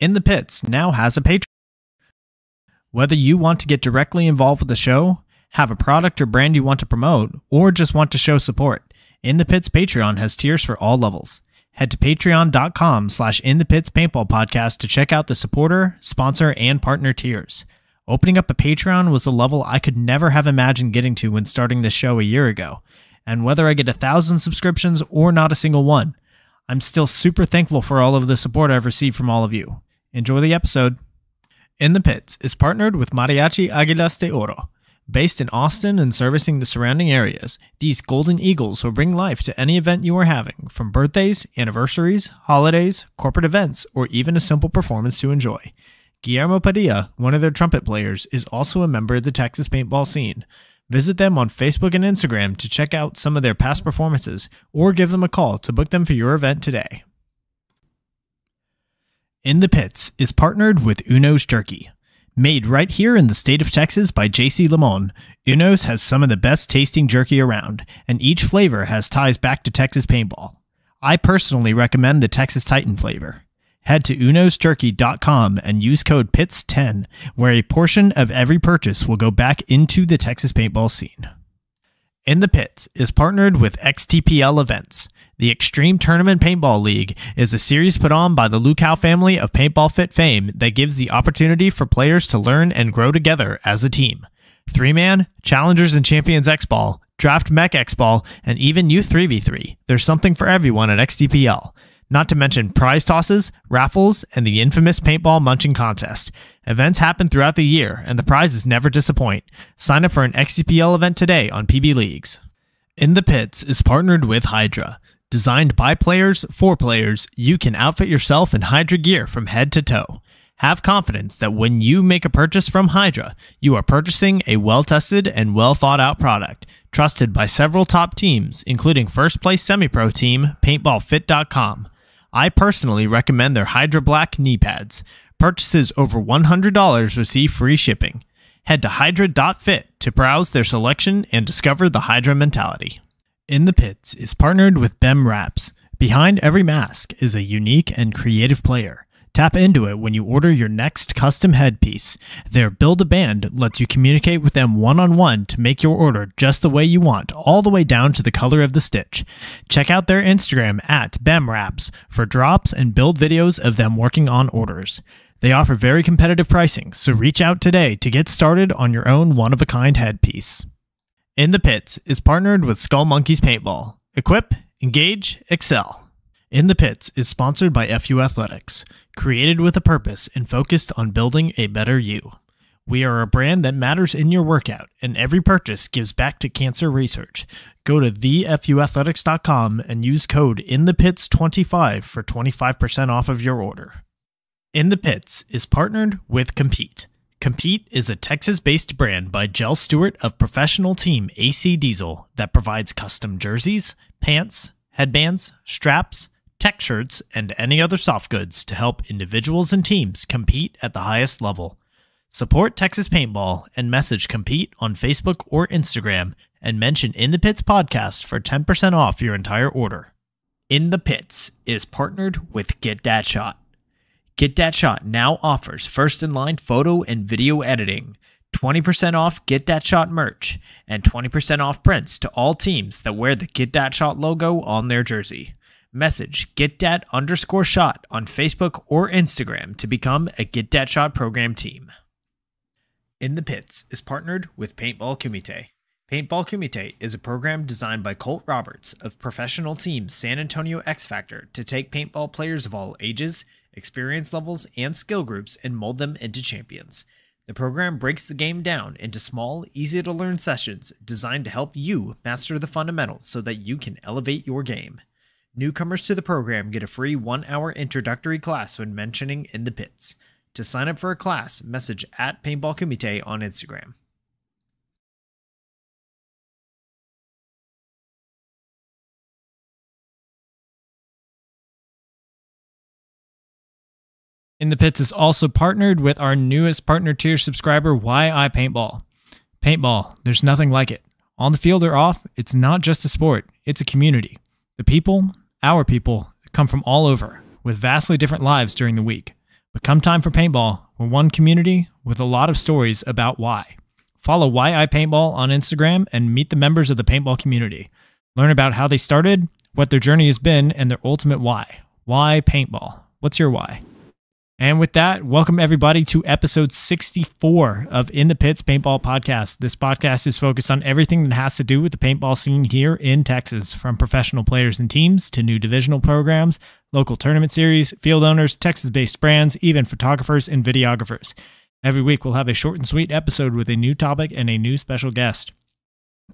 In the Pits now has a Patreon. Whether you want to get directly involved with the show, have a product or brand you want to promote, or just want to show support, In the Pits Patreon has tiers for all levels. Head to patreon.com slash in the pits paintball podcast to check out the supporter, sponsor, and partner tiers. Opening up a Patreon was a level I could never have imagined getting to when starting this show a year ago. And whether I get a thousand subscriptions or not a single one, I'm still super thankful for all of the support I've received from all of you. Enjoy the episode. In the Pits is partnered with Mariachi Aguilas de Oro. Based in Austin and servicing the surrounding areas, these golden eagles will bring life to any event you are having, from birthdays, anniversaries, holidays, corporate events, or even a simple performance to enjoy. Guillermo Padilla, one of their trumpet players, is also a member of the Texas paintball scene. Visit them on Facebook and Instagram to check out some of their past performances, or give them a call to book them for your event today. In the Pits is partnered with Uno's Jerky. Made right here in the state of Texas by JC Limon, Uno's has some of the best tasting jerky around, and each flavor has ties back to Texas paintball. I personally recommend the Texas Titan flavor. Head to unosjerky.com and use code PITS10, where a portion of every purchase will go back into the Texas paintball scene. In the Pits is partnered with XTPL Events. The Extreme Tournament Paintball League is a series put on by the Lukow family of Paintball Fit fame that gives the opportunity for players to learn and grow together as a team. Three man, Challengers and Champions X Ball, Draft Mech X Ball, and even Youth 3v3. There's something for everyone at XTPL. Not to mention prize tosses, raffles, and the infamous paintball munching contest. Events happen throughout the year, and the prizes never disappoint. Sign up for an XTPL event today on PB Leagues. In the Pits is partnered with Hydra. Designed by players for players, you can outfit yourself in Hydra gear from head to toe. Have confidence that when you make a purchase from Hydra, you are purchasing a well tested and well thought out product, trusted by several top teams, including first place semi pro team PaintballFit.com. I personally recommend their Hydra Black knee pads. Purchases over $100 receive free shipping. Head to hydra.fit to browse their selection and discover the Hydra mentality. In the Pits is partnered with Bem Wraps. Behind every mask is a unique and creative player. Tap into it when you order your next custom headpiece. Their Build a Band lets you communicate with them one on one to make your order just the way you want, all the way down to the color of the stitch. Check out their Instagram at BemWraps for drops and build videos of them working on orders. They offer very competitive pricing, so reach out today to get started on your own one of a kind headpiece. In the Pits is partnered with Skull Monkeys Paintball. Equip, engage, excel. In the Pits is sponsored by FU Athletics, created with a purpose and focused on building a better you. We are a brand that matters in your workout, and every purchase gives back to cancer research. Go to thefuathletics.com and use code INTHEPITS25 for 25% off of your order. In the Pits is partnered with Compete. Compete is a Texas based brand by Jell Stewart of professional team AC Diesel that provides custom jerseys, pants, headbands, straps, tech shirts, and any other soft goods to help individuals and teams compete at the highest level. Support Texas Paintball and message Compete on Facebook or Instagram and mention In the Pits podcast for 10% off your entire order. In the Pits is partnered with Get That Shot. Get That Shot now offers first in line photo and video editing, 20% off Get That Shot merch, and 20% off prints to all teams that wear the Get That Shot logo on their jersey. Message Get Dat underscore shot on Facebook or Instagram to become a Get Dat Shot program team. In the Pits is partnered with Paintball Kumite. Paintball Kumite is a program designed by Colt Roberts of professional team San Antonio X Factor to take paintball players of all ages, experience levels, and skill groups and mold them into champions. The program breaks the game down into small, easy to learn sessions designed to help you master the fundamentals so that you can elevate your game. Newcomers to the program get a free one hour introductory class when mentioning In the Pits. To sign up for a class, message at Paintball Kumite on Instagram. In the Pits is also partnered with our newest partner tier subscriber, Why I Paintball. Paintball, there's nothing like it. On the field or off, it's not just a sport, it's a community. The people, our people, come from all over, with vastly different lives during the week. But come time for paintball, we're one community with a lot of stories about why. Follow Why I Paintball on Instagram and meet the members of the paintball community. Learn about how they started, what their journey has been, and their ultimate why. Why paintball? What's your why? And with that, welcome everybody to episode 64 of In the Pits Paintball Podcast. This podcast is focused on everything that has to do with the paintball scene here in Texas, from professional players and teams to new divisional programs, local tournament series, field owners, Texas based brands, even photographers and videographers. Every week, we'll have a short and sweet episode with a new topic and a new special guest.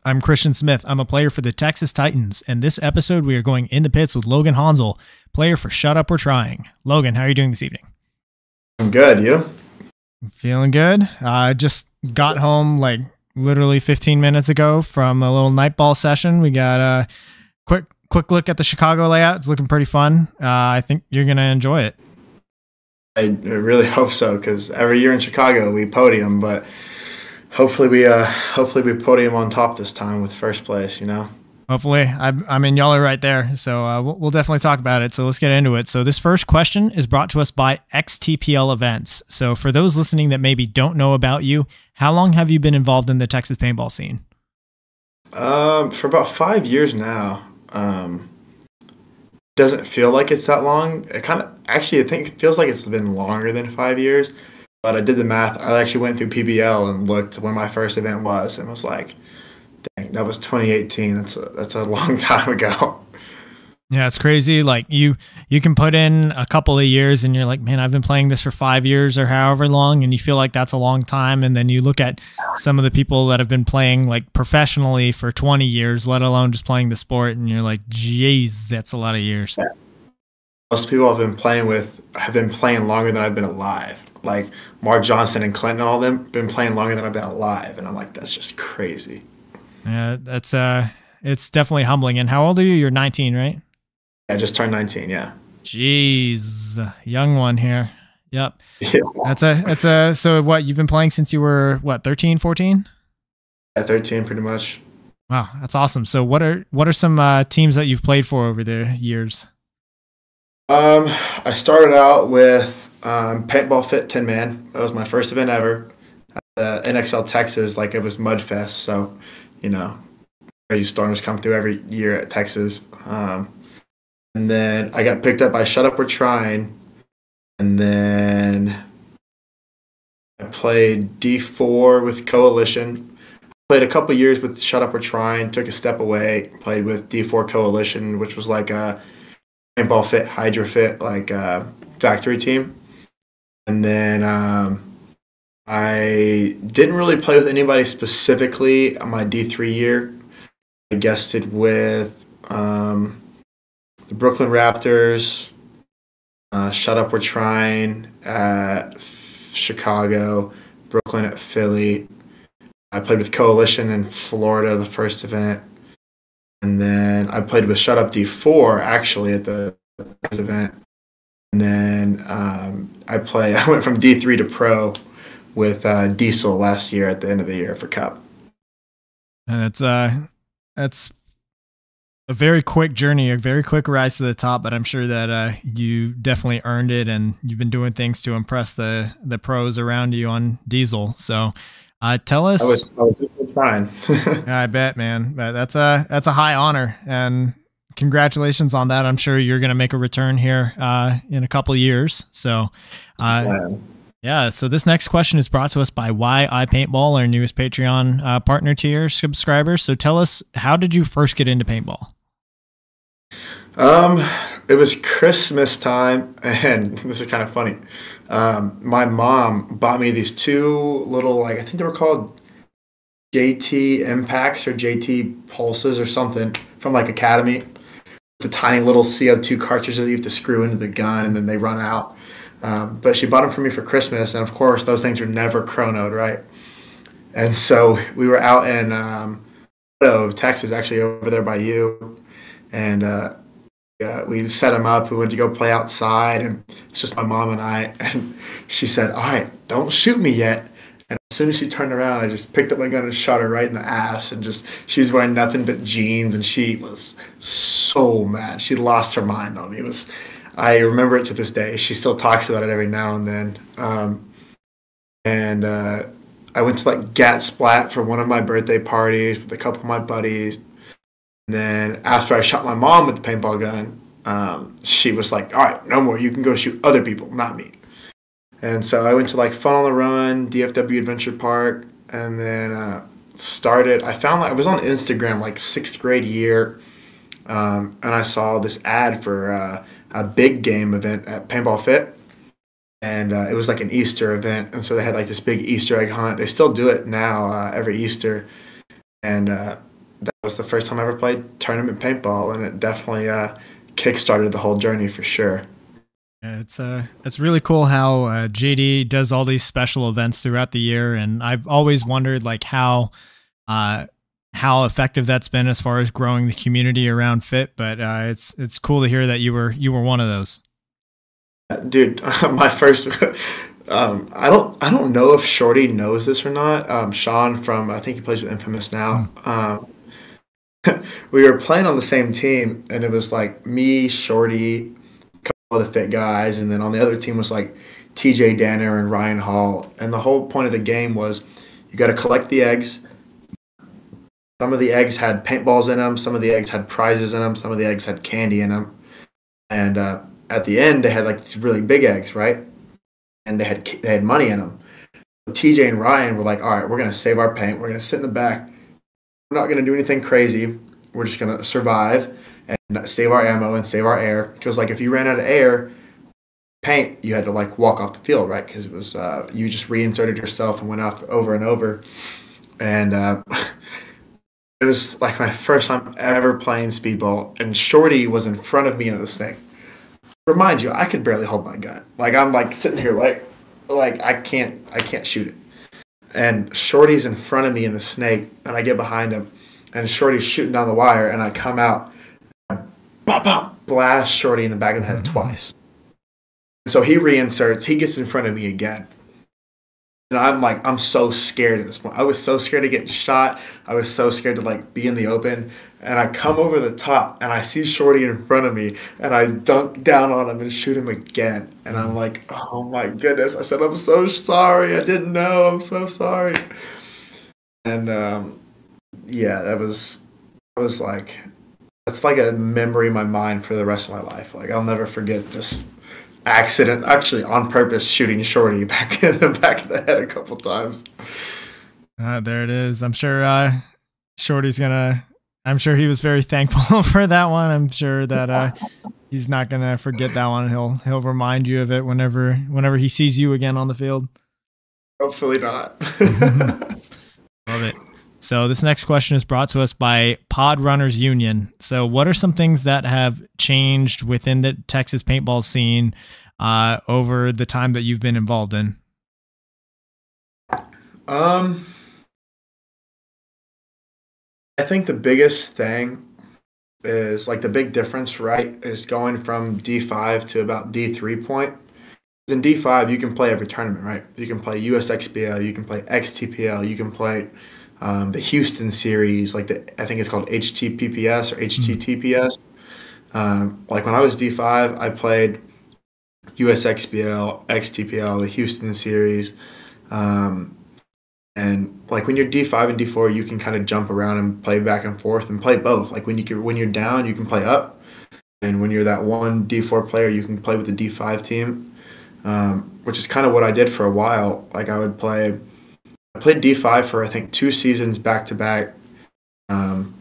I'm Christian Smith. I'm a player for the Texas Titans, and this episode we are going in the pits with Logan Honzell, player for Shut Up We're Trying. Logan, how are you doing this evening? I'm good. You? Feeling good. I uh, just got home like literally 15 minutes ago from a little night ball session. We got a quick quick look at the Chicago layout. It's looking pretty fun. Uh, I think you're gonna enjoy it. I really hope so because every year in Chicago we podium, but hopefully we uh hopefully we podium on top this time with first place. You know. Hopefully, I, I mean, y'all are right there. So uh, we'll, we'll, definitely talk about it. So let's get into it. So, this first question is brought to us by XTPL Events. So, for those listening that maybe don't know about you, how long have you been involved in the Texas paintball scene? Um, for about five years now. Um, doesn't feel like it's that long. It kind of actually, I think it feels like it's been longer than five years. But I did the math. I actually went through PBL and looked when my first event was and was like, Dang, that was 2018. That's a, that's a long time ago. Yeah, it's crazy. Like you, you can put in a couple of years, and you're like, man, I've been playing this for five years or however long, and you feel like that's a long time. And then you look at some of the people that have been playing like professionally for 20 years, let alone just playing the sport, and you're like, geez, that's a lot of years. Yeah. Most people I've been playing with have been playing longer than I've been alive. Like Mark Johnson and Clinton, all of them been playing longer than I've been alive, and I'm like, that's just crazy. Yeah, that's uh, it's definitely humbling. And how old are you? You're 19, right? I just turned 19. Yeah. Jeez, young one here. Yep. Yeah. That's a that's a so what you've been playing since you were what 13, 14? Yeah, 13 pretty much. Wow, that's awesome. So what are what are some uh, teams that you've played for over the years? Um, I started out with um, paintball fit 10 man. That was my first event ever. Uh, NXL Texas, like it was Mudfest. So you know, crazy storms come through every year at Texas. Um, and then I got picked up by Shut Up We're Trying. And then I played D4 with Coalition. Played a couple years with Shut Up We're Trying, took a step away, played with D4 Coalition, which was like a paintball fit, Hydra fit, like a factory team. And then um, I didn't really play with anybody specifically on my D3 year. I guested with um, the Brooklyn Raptors, uh, Shut Up We're Trying at Chicago, Brooklyn at Philly. I played with Coalition in Florida, the first event. And then I played with Shut Up D4 actually at the event. And then um, I play. I went from D3 to pro with uh, Diesel last year at the end of the year for Cup. And it's uh, that's a very quick journey, a very quick rise to the top. But I'm sure that uh, you definitely earned it, and you've been doing things to impress the the pros around you on Diesel. So, uh, tell us. I was, I was trying. I bet, man. But that's a that's a high honor, and congratulations on that. I'm sure you're going to make a return here uh, in a couple years. So, uh, yeah, so this next question is brought to us by Why I Paintball, our newest Patreon uh, partner tier subscribers. So tell us, how did you first get into paintball? Um, it was Christmas time, and this is kind of funny. Um, my mom bought me these two little, like I think they were called JT Impacts or JT Pulses or something from like Academy. The tiny little CO2 cartridges that you have to screw into the gun, and then they run out um, but she bought them for me for Christmas, and of course, those things are never chronoed, right? And so we were out in um, Texas, actually over there by you, and uh, we set them up. We went to go play outside, and it's just my mom and I. And she said, "All right, don't shoot me yet." And as soon as she turned around, I just picked up my gun and shot her right in the ass. And just she was wearing nothing but jeans, and she was so mad. She lost her mind on me. It was I remember it to this day. She still talks about it every now and then. Um, and uh, I went to like Gat Splat for one of my birthday parties with a couple of my buddies. And then after I shot my mom with the paintball gun, um, she was like, "All right, no more. You can go shoot other people, not me." And so I went to like Fun on the Run, DFW Adventure Park, and then uh, started. I found like I was on Instagram like sixth grade year, um, and I saw this ad for uh, a big game event at Paintball Fit, and uh, it was like an Easter event, and so they had like this big Easter egg hunt. They still do it now uh, every Easter, and uh, that was the first time I ever played tournament paintball, and it definitely uh, kickstarted the whole journey for sure. It's uh, it's really cool how uh, JD does all these special events throughout the year, and I've always wondered like how, uh, how effective that's been as far as growing the community around Fit. But uh, it's it's cool to hear that you were you were one of those. Dude, my first. Um, I don't. I don't know if Shorty knows this or not. Um, Sean from I think he plays with Infamous now. Mm. Um, we were playing on the same team, and it was like me, Shorty, a couple of the fit guys, and then on the other team was like TJ Danner and Ryan Hall. And the whole point of the game was you got to collect the eggs. Some of the eggs had paintballs in them. Some of the eggs had prizes in them. Some of the eggs had candy in them. And uh, at the end, they had like these really big eggs, right? And they had they had money in them. TJ and Ryan were like, "All right, we're gonna save our paint. We're gonna sit in the back. We're not gonna do anything crazy. We're just gonna survive." and save our ammo and save our air. Because like if you ran out of air, paint, you had to like walk off the field, right? Because it was uh, you just reinserted yourself and went off over and over, and uh, it was like my first time ever playing speedball. And Shorty was in front of me on the snake. Remind you, I could barely hold my gun. Like I'm like sitting here like like I can't I can't shoot it. And Shorty's in front of me in the snake, and I get behind him, and Shorty's shooting down the wire, and I come out bop, bop, blast Shorty in the back of the head mm-hmm. twice. So he reinserts, he gets in front of me again. And I'm like, I'm so scared at this point. I was so scared of getting shot. I was so scared to like be in the open. And I come over the top and I see Shorty in front of me and I dunk down on him and shoot him again. And I'm like, oh my goodness. I said, I'm so sorry. I didn't know. I'm so sorry. And um, yeah, that was, I was like, that's like a memory in my mind for the rest of my life. Like I'll never forget just accident, actually on purpose, shooting Shorty back in the back of the head a couple times. Uh, there it is. I'm sure uh, Shorty's gonna. I'm sure he was very thankful for that one. I'm sure that uh, he's not gonna forget that one. He'll he'll remind you of it whenever whenever he sees you again on the field. Hopefully not. Love it. So this next question is brought to us by Pod Runners Union. So what are some things that have changed within the Texas paintball scene uh, over the time that you've been involved in? Um, I think the biggest thing is like the big difference, right? Is going from D5 to about D3 point. In D5, you can play every tournament, right? You can play USXBL, you can play XTPL, you can play um, the Houston series, like the I think it's called HTPPS or HTTPS. Um, like when I was D5, I played USXBL, XTPL, the Houston series. Um, and like when you're D5 and D4, you can kind of jump around and play back and forth and play both. Like when you can, when you're down, you can play up, and when you're that one D4 player, you can play with the D5 team, um, which is kind of what I did for a while. Like I would play played D5 for I think two seasons back to back, um,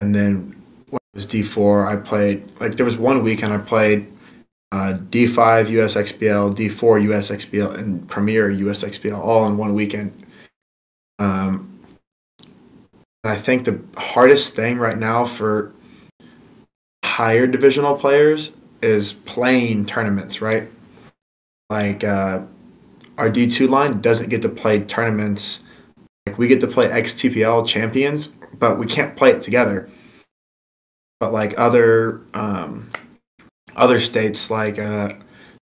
and then when it was D4, I played like there was one weekend I played uh, D5 USXBL, D4 USXBL, and Premier USXBL all in one weekend. Um, and I think the hardest thing right now for higher divisional players is playing tournaments, right? Like uh, our D2 line doesn't get to play tournaments. Like we get to play XTPL champions, but we can't play it together. But like other um, other states, like uh,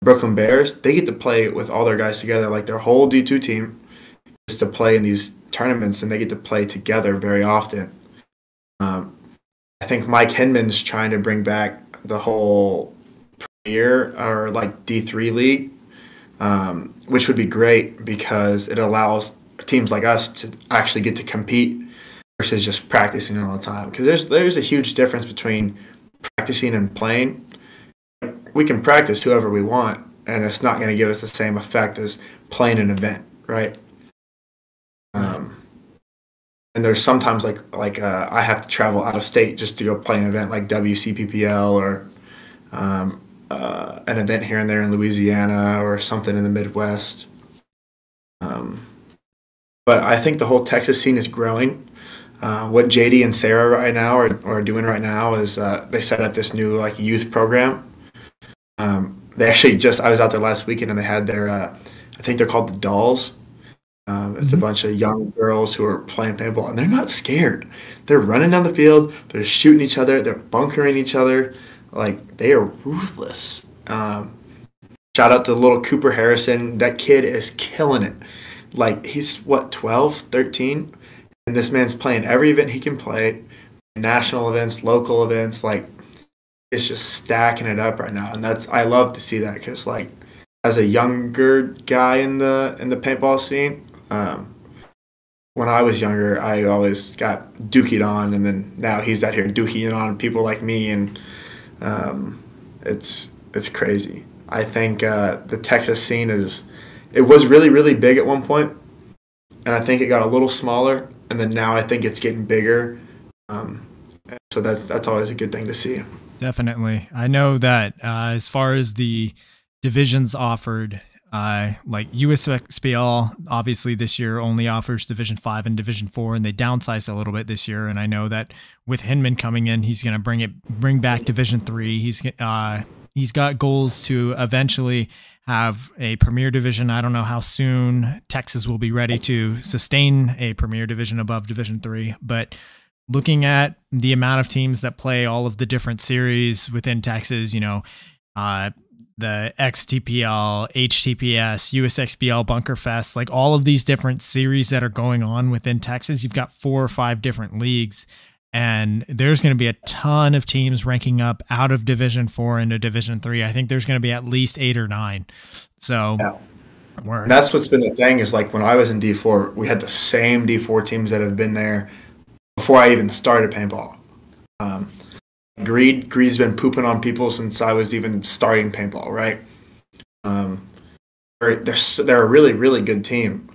Brooklyn Bears, they get to play with all their guys together. Like their whole D2 team is to play in these tournaments, and they get to play together very often. Um, I think Mike Hinman's trying to bring back the whole year or like D3 league, um, which would be great because it allows teams like us to actually get to compete versus just practicing all the time. Because there's there's a huge difference between practicing and playing. We can practice whoever we want, and it's not going to give us the same effect as playing an event, right? Um, and there's sometimes like like uh, I have to travel out of state just to go play an event like WCPPL or um, uh, an event here and there in Louisiana or something in the Midwest. Um, but I think the whole Texas scene is growing. Uh, what JD and Sarah right now are, are doing right now is uh, they set up this new like youth program. Um, they actually just I was out there last weekend and they had their uh, I think they're called the Dolls. Um, it's mm-hmm. a bunch of young girls who are playing paintball and they're not scared. They're running down the field. They're shooting each other. They're bunkering each other. Like they are ruthless. Um, shout out to little Cooper Harrison. That kid is killing it. Like he's what 12, 13 and this man's playing every event he can play, national events, local events. Like it's just stacking it up right now, and that's I love to see that because like as a younger guy in the in the paintball scene, um, when I was younger, I always got dookied on, and then now he's out here dooking on people like me, and um, it's it's crazy. I think uh, the Texas scene is it was really really big at one point, and I think it got a little smaller, and then now I think it's getting bigger. Um, so that's that's always a good thing to see. Definitely, I know that uh, as far as the divisions offered, uh, like USXBL, obviously this year only offers Division Five and Division Four, and they downsized a little bit this year. And I know that with Hinman coming in, he's going to bring it, bring back Division Three. He's uh, he's got goals to eventually have a premier division. I don't know how soon Texas will be ready to sustain a premier division above Division Three, but looking at the amount of teams that play all of the different series within Texas, you know, uh, the XTPL, HTPS, USXBL, Bunkerfest, like all of these different series that are going on within Texas, you've got four or five different leagues. And there's going to be a ton of teams ranking up out of division 4 into division 3 i think there's going to be at least 8 or 9 so yeah. that's what's been the thing is like when i was in d4 we had the same d4 teams that have been there before i even started paintball. Um, greed greed's been pooping on people since i was even starting paintball right um, they're, they're a really really good team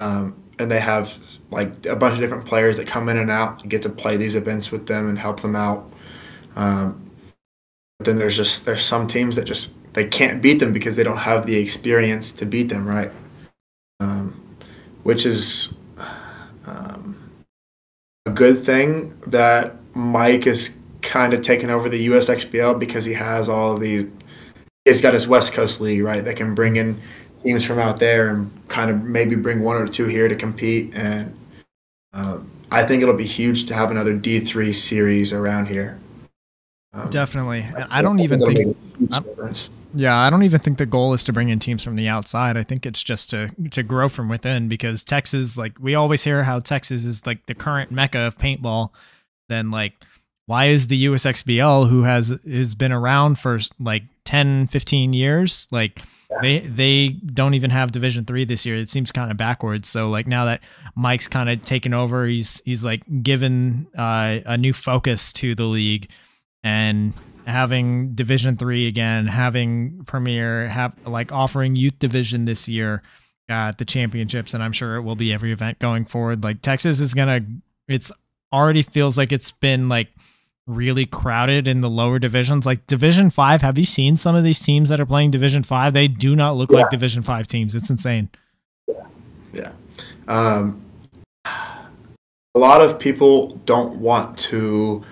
um, and they have like a bunch of different players that come in and out and get to play these events with them and help them out. Um, but then there's just there's some teams that just they can't beat them because they don't have the experience to beat them, right? Um, which is um, a good thing that Mike is kind of taking over the USXBL because he has all of these. He's got his West Coast League, right? That can bring in teams from out there and kind of maybe bring one or two here to compete. And um, I think it'll be huge to have another D3 series around here. Um, Definitely. I don't I even think. yeah, I don't even think the goal is to bring in teams from the outside. I think it's just to to grow from within because Texas, like we always hear how Texas is like the current mecca of paintball. Then like why is the USXBL who has has been around for like 10 15 years like they they don't even have division 3 this year. It seems kind of backwards. So like now that Mike's kind of taken over he's he's like given uh, a new focus to the league. And having division 3 again having premier have like offering youth division this year at the championships and I'm sure it will be every event going forward. Like Texas is going to it's already feels like it's been like really crowded in the lower divisions. Like Division Five, have you seen some of these teams that are playing Division Five? They do not look yeah. like Division Five teams. It's insane. Yeah, yeah. Um, a lot of people don't want to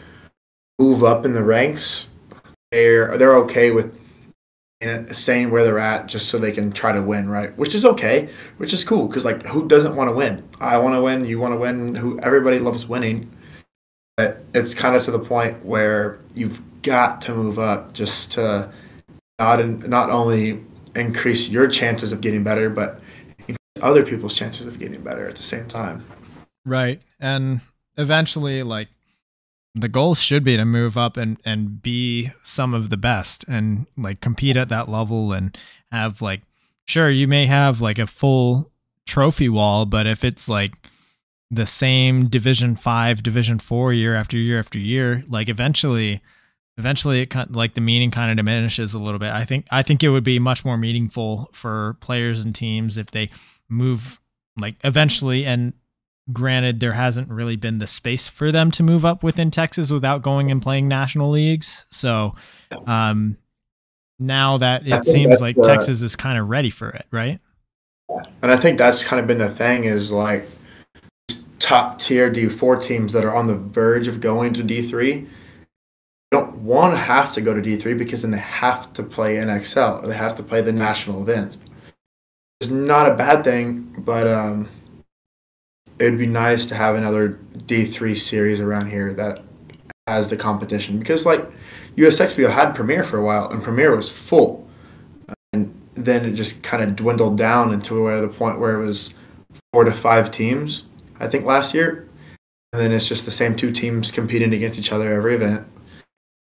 move up in the ranks. They're they're okay with staying where they're at just so they can try to win, right? Which is okay, which is cool because like who doesn't want to win? I want to win. You want to win. Who everybody loves winning but it's kind of to the point where you've got to move up just to not in, not only increase your chances of getting better, but other people's chances of getting better at the same time. Right, and eventually, like the goal should be to move up and and be some of the best and like compete at that level and have like sure you may have like a full trophy wall but if it's like the same division 5 division 4 year after year after year like eventually eventually it kind of, like the meaning kind of diminishes a little bit. I think i think it would be much more meaningful for players and teams if they move like eventually and granted there hasn't really been the space for them to move up within texas without going and playing national leagues so um now that it seems like the, texas is kind of ready for it right and i think that's kind of been the thing is like top tier D4 teams that are on the verge of going to D3 don't want to have to go to D3 because then they have to play NXL or they have to play the national events. It's not a bad thing, but um, it would be nice to have another D3 series around here that has the competition because like USXBL had Premier for a while and Premier was full. And then it just kind of dwindled down until the point where it was four to five teams I think, last year. And then it's just the same two teams competing against each other every event.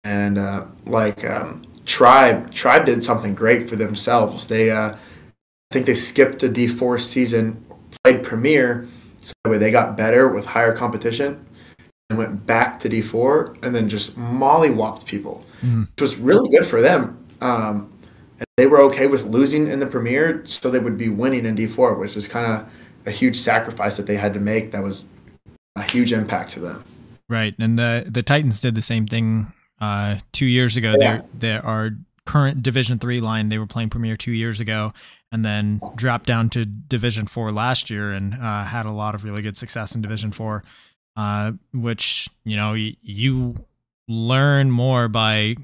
And uh, like um, Tribe, Tribe did something great for themselves. They, uh, I think they skipped a D4 season, played Premier, so that way they got better with higher competition, and went back to D4, and then just mollywopped people, mm. which was really good for them. Um, and they were okay with losing in the Premier, so they would be winning in D4, which is kind of a huge sacrifice that they had to make that was a huge impact to them. Right, and the the Titans did the same thing uh, two years ago. Yeah. There, are current Division three line. They were playing Premier two years ago, and then dropped down to Division four last year, and uh, had a lot of really good success in Division four. Uh, which you know y- you learn more by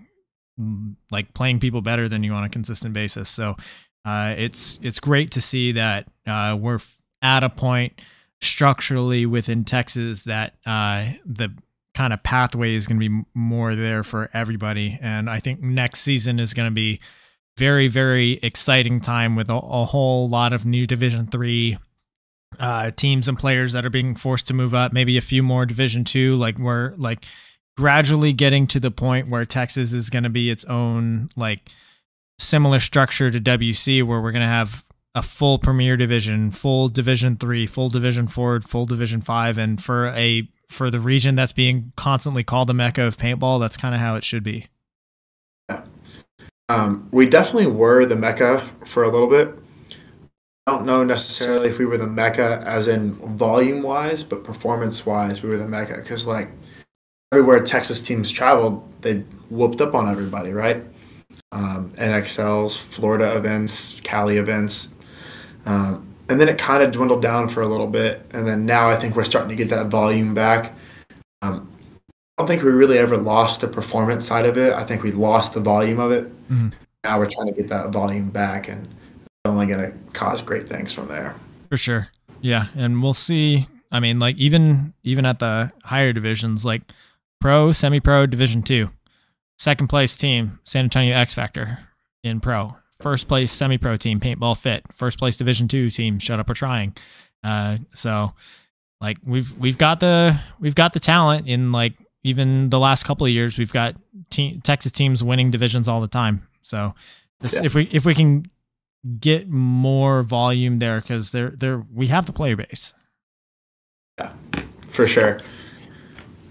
like playing people better than you on a consistent basis. So uh, it's it's great to see that uh, we're at a point structurally within Texas that uh, the kind of pathway is going to be more there for everybody. And I think next season is going to be very, very exciting time with a, a whole lot of new Division three uh, teams and players that are being forced to move up. Maybe a few more Division two. Like we're like gradually getting to the point where Texas is going to be its own like similar structure to WC, where we're going to have a full Premier Division, full Division three, full Division four, full Division five, and for a for the region that's being constantly called the mecca of paintball, that's kind of how it should be. Um, we definitely were the mecca for a little bit. I don't know necessarily if we were the mecca as in volume wise, but performance wise, we were the mecca because like everywhere Texas teams traveled, they whooped up on everybody, right? Um, NXLs, Florida events, Cali events, um, and then it kind of dwindled down for a little bit, and then now I think we're starting to get that volume back. Um, don't think we really ever lost the performance side of it. I think we lost the volume of it. Mm-hmm. Now we're trying to get that volume back, and it's only going to cause great things from there. For sure, yeah, and we'll see. I mean, like even even at the higher divisions, like pro, semi-pro, division two, second place team, San Antonio X Factor in pro first place semi pro team, Paintball Fit, first place Division two team, Shut Up We're Trying. Uh, so like we've we've got the we've got the talent in like even the last couple of years we've got te- Texas teams winning divisions all the time. So this, yeah. if we if we can get more volume there because there there we have the player base. Yeah, for sure.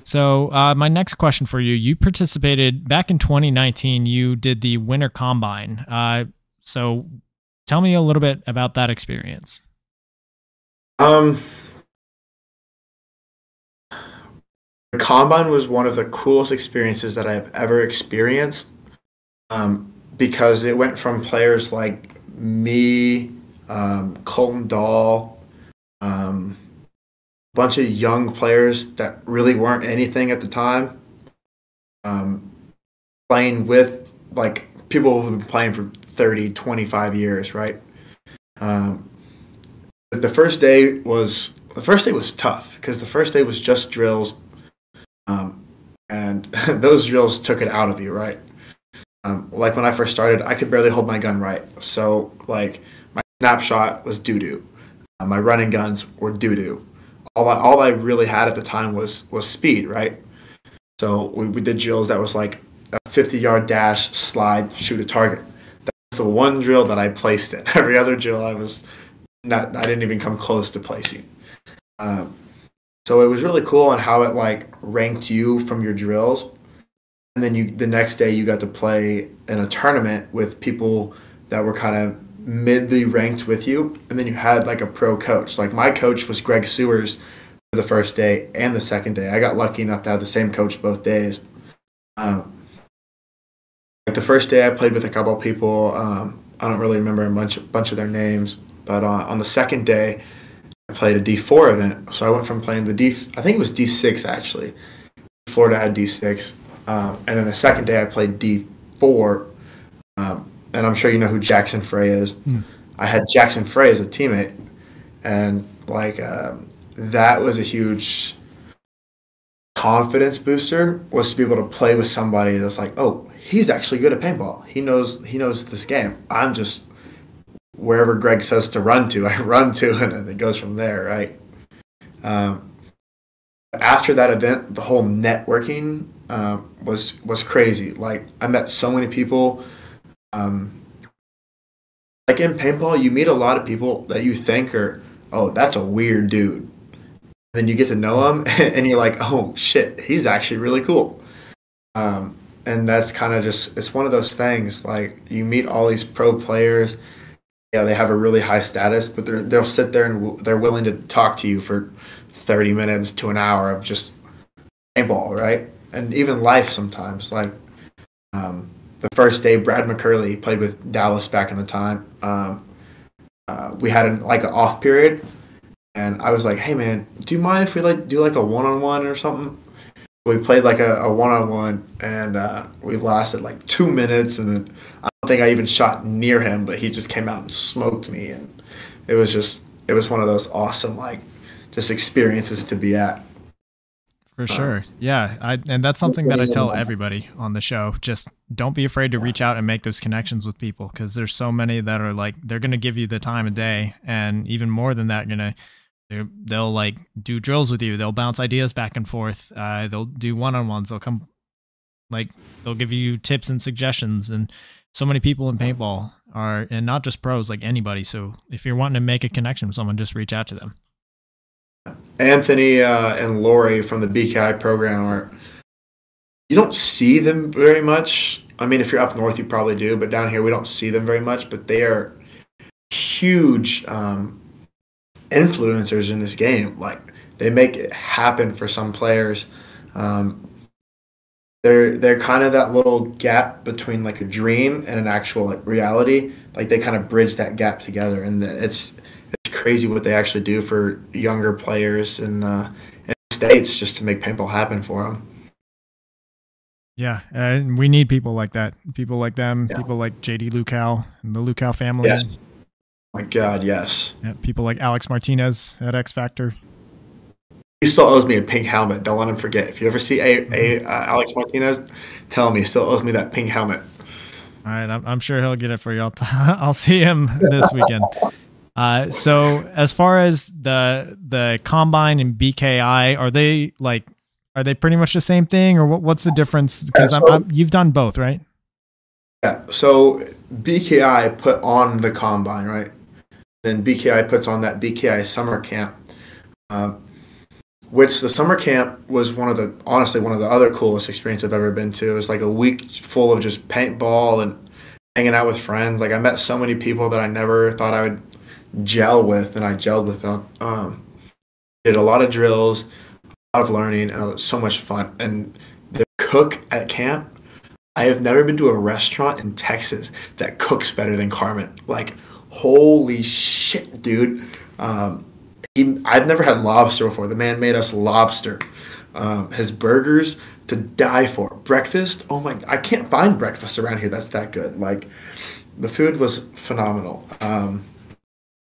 So, uh, my next question for you: You participated back in 2019. You did the Winter Combine. Uh, so tell me a little bit about that experience. Um, combine was one of the coolest experiences that I've ever experienced um, because it went from players like me, um, Colton Dahl, um, a bunch of young players that really weren't anything at the time, um, playing with like people who've been playing for 30, 25 years, right? Um, the first day was the first day was tough because the first day was just drills, and those drills took it out of you, right? Um, like when I first started, I could barely hold my gun right, so like my snapshot was doo doo, uh, my running guns were doo doo. All I, all I really had at the time was was speed, right? So we, we did drills that was like a 50 yard dash, slide, shoot a target. That's the one drill that I placed in. Every other drill I was not, I didn't even come close to placing. Um, so it was really cool on how it like ranked you from your drills. And then you the next day you got to play in a tournament with people that were kind of midly ranked with you. And then you had like a pro coach. Like my coach was Greg Sewers for the first day and the second day. I got lucky enough to have the same coach both days. Um, like the first day I played with a couple people. Um, I don't really remember a bunch, bunch of their names. But on, the second day, played a D4 event. So I went from playing the D, I think it was D6 actually. Florida had D6. Um, and then the second day I played D4. Um, and I'm sure you know who Jackson Frey is. Mm. I had Jackson Frey as a teammate. And like, um, that was a huge confidence booster was to be able to play with somebody that's like, oh, he's actually good at paintball. He knows he knows this game. I'm just wherever Greg says to run to, I run to, and then it goes from there, right? Um, after that event, the whole networking uh, was was crazy. Like I met so many people. Um, like in paintball, you meet a lot of people that you think are, oh, that's a weird dude. then you get to know him, and you're like, oh shit, he's actually really cool. Um, and that's kind of just it's one of those things. Like you meet all these pro players yeah, they have a really high status, but they're, they'll sit there and they're willing to talk to you for 30 minutes to an hour of just paintball, right? And even life sometimes. Like um, the first day, Brad McCurley played with Dallas back in the time. Um, uh, we had an, like an off period, and I was like, "Hey man, do you mind if we like do like a one on one or something?" We played like a one on one, and uh, we lasted like two minutes, and then think I even shot near him, but he just came out and smoked me, and it was just it was one of those awesome like just experiences to be at. For sure, yeah, I, and that's something that I tell everybody on the show. Just don't be afraid to reach out and make those connections with people because there's so many that are like they're gonna give you the time of day, and even more than that, gonna they'll like do drills with you. They'll bounce ideas back and forth. Uh, they'll do one on ones. They'll come like they'll give you tips and suggestions and so many people in paintball are, and not just pros, like anybody. So if you're wanting to make a connection with someone, just reach out to them. Anthony uh, and Lori from the BKI program are, you don't see them very much. I mean, if you're up north, you probably do, but down here, we don't see them very much. But they are huge um, influencers in this game. Like, they make it happen for some players. Um, they're they're kind of that little gap between like a dream and an actual like reality. Like they kind of bridge that gap together, and it's it's crazy what they actually do for younger players in, uh, in states just to make paintball happen for them. Yeah, and we need people like that. People like them. Yeah. People like JD Lucal and the Lucal family. Yes. My God, yes. Yeah, people like Alex Martinez at X Factor he still owes me a pink helmet. Don't let him forget. If you ever see a, a uh, Alex Martinez, tell him he still owes me that pink helmet. All right, I'm, I'm sure he'll get it for you. I'll, t- I'll see him this weekend. Uh, so as far as the the combine and BKI, are they like are they pretty much the same thing, or what, what's the difference? Because yeah, so, you've done both, right? Yeah. So BKI put on the combine, right? Then BKI puts on that BKI summer camp. Um, which the summer camp was one of the honestly one of the other coolest experiences I've ever been to. It was like a week full of just paintball and hanging out with friends. Like I met so many people that I never thought I would gel with, and I gelled with them. Um, did a lot of drills, a lot of learning, and it was so much fun. And the cook at camp, I have never been to a restaurant in Texas that cooks better than Carmen. Like, holy shit, dude. Um, he, I've never had lobster before. The man made us lobster. Um, his burgers to die for. Breakfast, oh my! I can't find breakfast around here that's that good. Like, the food was phenomenal. Um,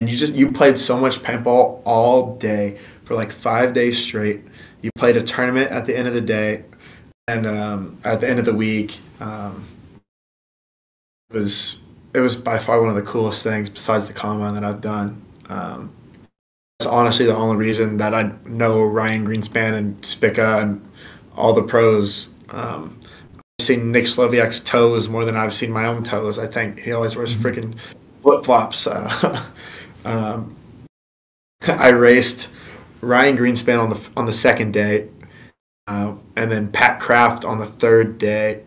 and you just you played so much paintball all day for like five days straight. You played a tournament at the end of the day, and um, at the end of the week, um, it was it was by far one of the coolest things besides the combine that I've done. Um, honestly the only reason that I know Ryan Greenspan and Spica and all the pros. Um, I've seen Nick Slowiak's toes more than I've seen my own toes. I think he always wears mm-hmm. freaking flip flops. Uh, um, I raced Ryan Greenspan on the on the second day, uh, and then Pat Kraft on the third day.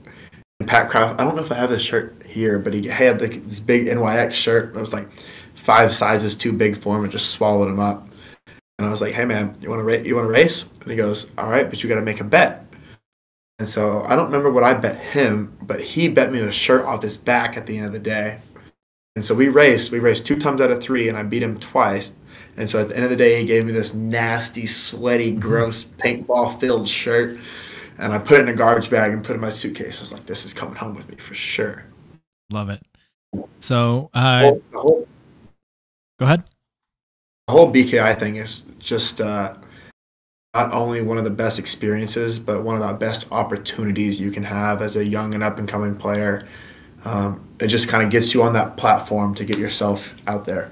And Pat Kraft, I don't know if I have this shirt here, but he had this big NYX shirt that was like five sizes too big for him, and just swallowed him up. And I was like, "Hey man, you want to race? You want to race?" And he goes, "All right, but you got to make a bet." And so I don't remember what I bet him, but he bet me the shirt off his back at the end of the day. And so we raced. We raced two times out of three, and I beat him twice. And so at the end of the day, he gave me this nasty, sweaty, mm-hmm. gross paintball filled shirt. And I put it in a garbage bag and put it in my suitcase. I was like, this is coming home with me for sure. Love it. So, uh, the whole, go ahead. The whole BKI thing is just uh, not only one of the best experiences, but one of the best opportunities you can have as a young and up and coming player. Um, it just kind of gets you on that platform to get yourself out there.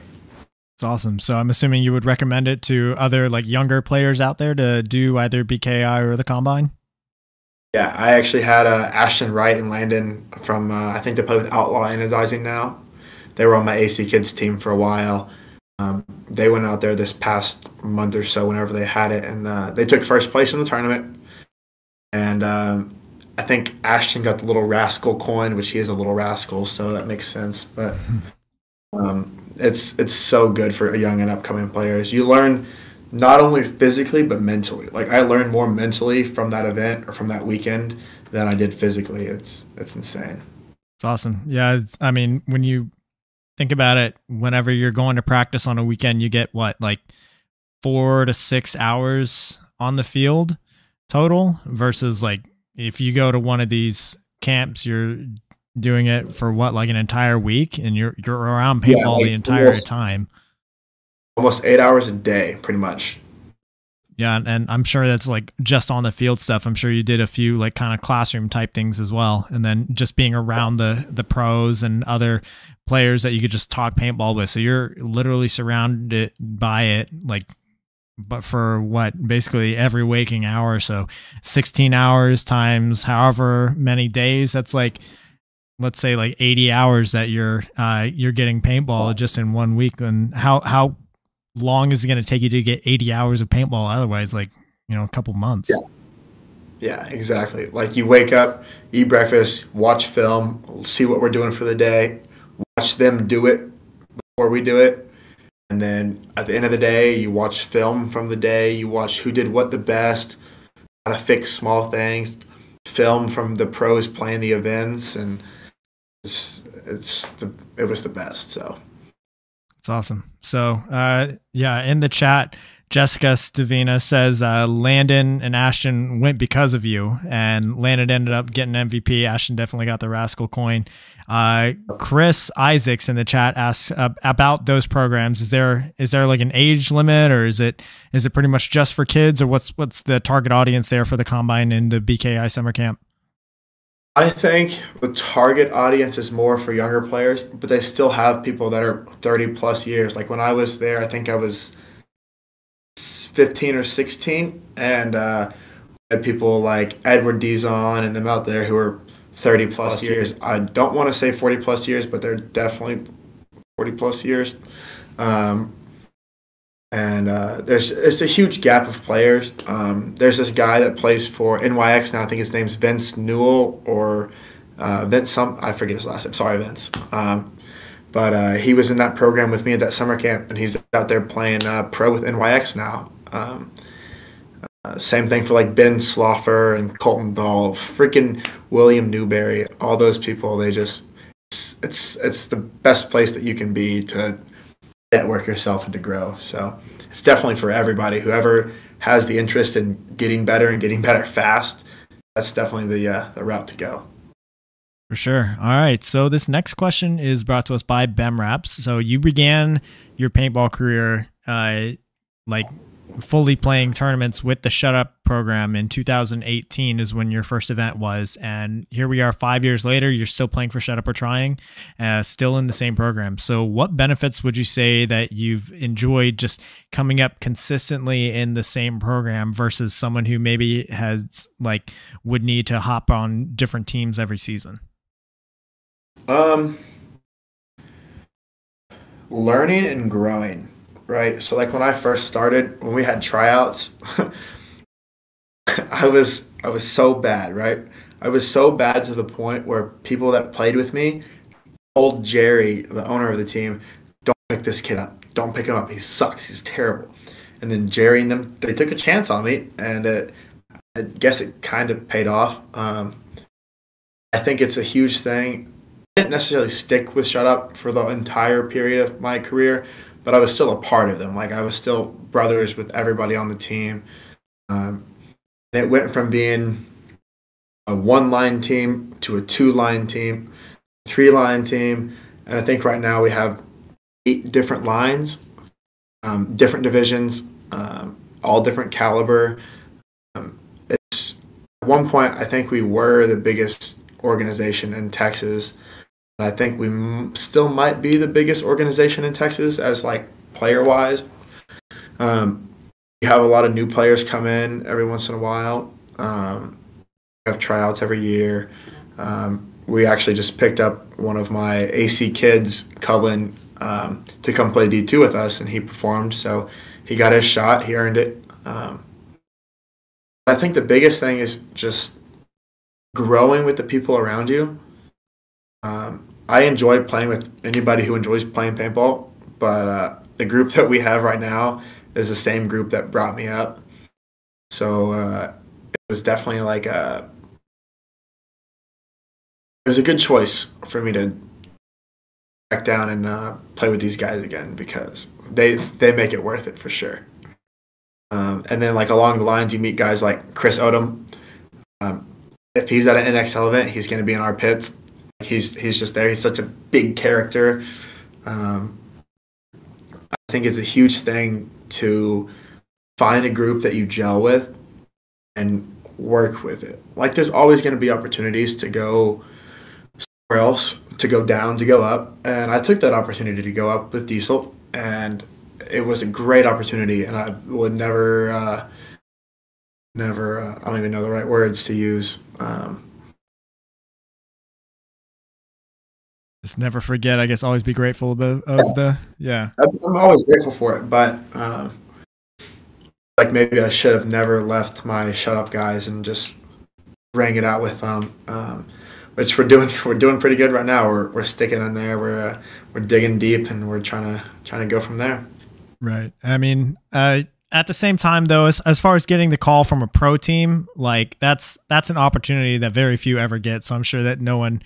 It's awesome. So I'm assuming you would recommend it to other like younger players out there to do either BKI or the combine. Yeah, I actually had uh, Ashton Wright and Landon from uh, I think they play with Outlaw Anodizing now. They were on my AC Kids team for a while. Um, they went out there this past month or so whenever they had it, and uh, they took first place in the tournament. And um, I think Ashton got the little rascal coin, which he is a little rascal, so that makes sense. But um, it's it's so good for young and upcoming players. You learn not only physically but mentally. Like I learned more mentally from that event or from that weekend than I did physically. It's it's insane. It's awesome. Yeah, it's, I mean, when you think about it, whenever you're going to practice on a weekend, you get what like four to six hours on the field total versus like if you go to one of these camps, you're doing it for what like an entire week and you're you're around paintball yeah, like the entire almost, time. almost eight hours a day pretty much yeah and i'm sure that's like just on the field stuff. I'm sure you did a few like kind of classroom type things as well. And then just being around the the pros and other players that you could just talk paintball with. So you're literally surrounded by it like but for what basically every waking hour. So 16 hours times however many days that's like let's say like 80 hours that you're uh, you're getting paintball just in one week. And how how long is it going to take you to get 80 hours of paintball otherwise like you know a couple months? Yeah. Yeah exactly. Like you wake up eat breakfast watch film see what we're doing for the day watch them do it before we do it. And then at the end of the day you watch film from the day you watch who did what the best how to fix small things film from the pros playing the events and it's it's the it was the best. So it's awesome. So uh, yeah, in the chat, Jessica Stavina says uh, Landon and Ashton went because of you, and Landon ended up getting MVP. Ashton definitely got the rascal coin. Uh, Chris Isaacs in the chat asks uh, about those programs. Is there is there like an age limit, or is it is it pretty much just for kids, or what's what's the target audience there for the combine and the BKI summer camp? I think the target audience is more for younger players, but they still have people that are 30 plus years. Like when I was there, I think I was 15 or 16, and uh, had people like Edward Dizon and them out there who are 30 plus, plus years. years. I don't want to say 40 plus years, but they're definitely 40 plus years. Um, and uh, there's it's a huge gap of players. Um, there's this guy that plays for NYX now. I think his name's Vince Newell or uh, Vince. Some I forget his last name. Sorry, Vince. Um, but uh, he was in that program with me at that summer camp, and he's out there playing uh, pro with NYX now. Um, uh, same thing for like Ben Sloffer and Colton Dahl, freaking William Newberry, all those people. They just it's, it's it's the best place that you can be to network yourself and to grow. So it's definitely for everybody. Whoever has the interest in getting better and getting better fast, that's definitely the uh, the route to go. For sure. All right. So this next question is brought to us by BEM Raps. So you began your paintball career uh, like fully playing tournaments with the Shut Up program in 2018 is when your first event was, and here we are five years later. You're still playing for Shut Up We're Trying, uh, still in the same program. So, what benefits would you say that you've enjoyed just coming up consistently in the same program versus someone who maybe has like would need to hop on different teams every season? Um, learning and growing right? So like when I first started, when we had tryouts, I was I was so bad, right? I was so bad to the point where people that played with me told Jerry, the owner of the team, "Don't pick this kid up. Don't pick him up. He sucks. He's terrible." And then Jerry and them they took a chance on me, and it, I guess it kind of paid off. Um, I think it's a huge thing. I didn't necessarily stick with Shut Up for the entire period of my career, but I was still a part of them. Like I was still brothers with everybody on the team. Um, it went from being a one line team to a two line team, three line team, and I think right now we have eight different lines, um, different divisions, um, all different caliber. Um, it's at one point I think we were the biggest organization in Texas I think we m- still might be the biggest organization in Texas as like player wise. Um, we have a lot of new players come in every once in a while. Um, we have tryouts every year. Um, we actually just picked up one of my AC kids, Cullen, um, to come play D2 with us, and he performed. So he got his shot. He earned it. Um, I think the biggest thing is just growing with the people around you. Um, I enjoy playing with anybody who enjoys playing paintball, but uh, the group that we have right now is the same group that brought me up. So uh, it was definitely like a it was a good choice for me to back down and uh, play with these guys again because they they make it worth it for sure. Um, and then like along the lines, you meet guys like Chris Odom. Um, if he's at an NXL event, he's going to be in our pits He's he's just there. He's such a big character. Um, I think it's a huge thing to find a group that you gel with and work with it. Like there's always going to be opportunities to go somewhere else, to go down, to go up, and I took that opportunity to go up with Diesel, and it was a great opportunity, and I would never, uh, never, uh, I don't even know the right words to use. Um, just never forget. I guess always be grateful of, of the yeah. I'm always grateful for it, but um, like maybe I should have never left my shut up guys and just rang it out with them. Um, which we're doing. We're doing pretty good right now. We're we're sticking in there. We're uh, we're digging deep and we're trying to trying to go from there. Right. I mean, uh, at the same time though as, as far as getting the call from a pro team like that's that's an opportunity that very few ever get so i'm sure that no one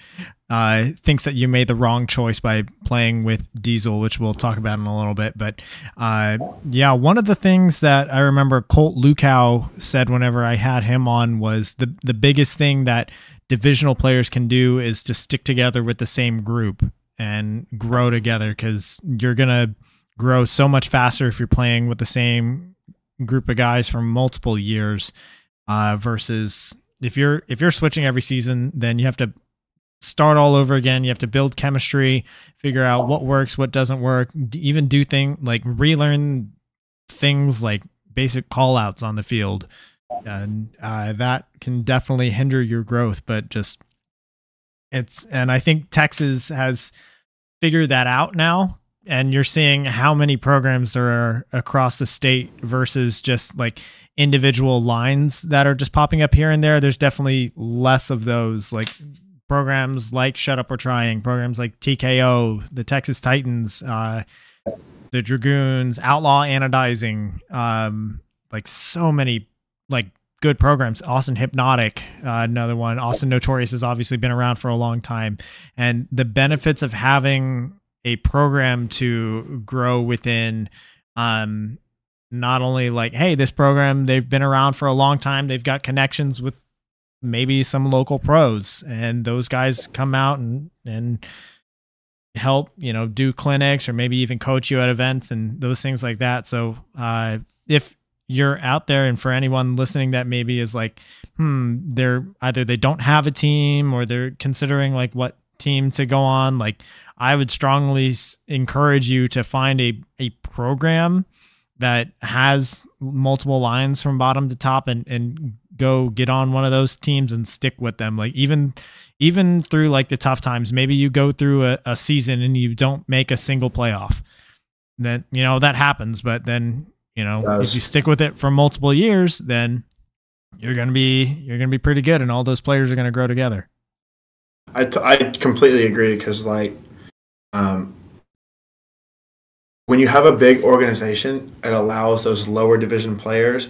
uh, thinks that you made the wrong choice by playing with diesel which we'll talk about in a little bit. But uh, yeah one of the things that i remember colt lukow said whenever i had him on was the the biggest thing that divisional players can do is to stick together with the same group and grow together because you're gonna grow so much faster if you're playing with the same group of guys from multiple years uh, versus if you're if you're switching every season, then you have to start all over again. You have to build chemistry, figure out what works, what doesn't work, even do things like relearn things like basic call outs on the field. And uh, that can definitely hinder your growth, but just it's, and I think Texas has figured that out now and you're seeing how many programs are across the state versus just like individual lines that are just popping up here and there. There's definitely less of those like programs like Shut Up We're Trying, programs like TKO, the Texas Titans, uh, the Dragoons, Outlaw Anodizing, um, like so many like good programs. Austin Hypnotic, uh, another one. Austin Notorious has obviously been around for a long time, and the benefits of having a program to grow within um not only like hey this program they've been around for a long time they've got connections with maybe some local pros and those guys come out and and help you know do clinics or maybe even coach you at events and those things like that. So uh if you're out there and for anyone listening that maybe is like hmm they're either they don't have a team or they're considering like what team to go on like i would strongly encourage you to find a a program that has multiple lines from bottom to top and and go get on one of those teams and stick with them. Like even even through like the tough times maybe you go through a, a season and you don't make a single playoff. Then you know that happens but then you know if you stick with it for multiple years then you're gonna be you're gonna be pretty good and all those players are gonna grow together. I, t- I completely agree because like um when you have a big organization, it allows those lower division players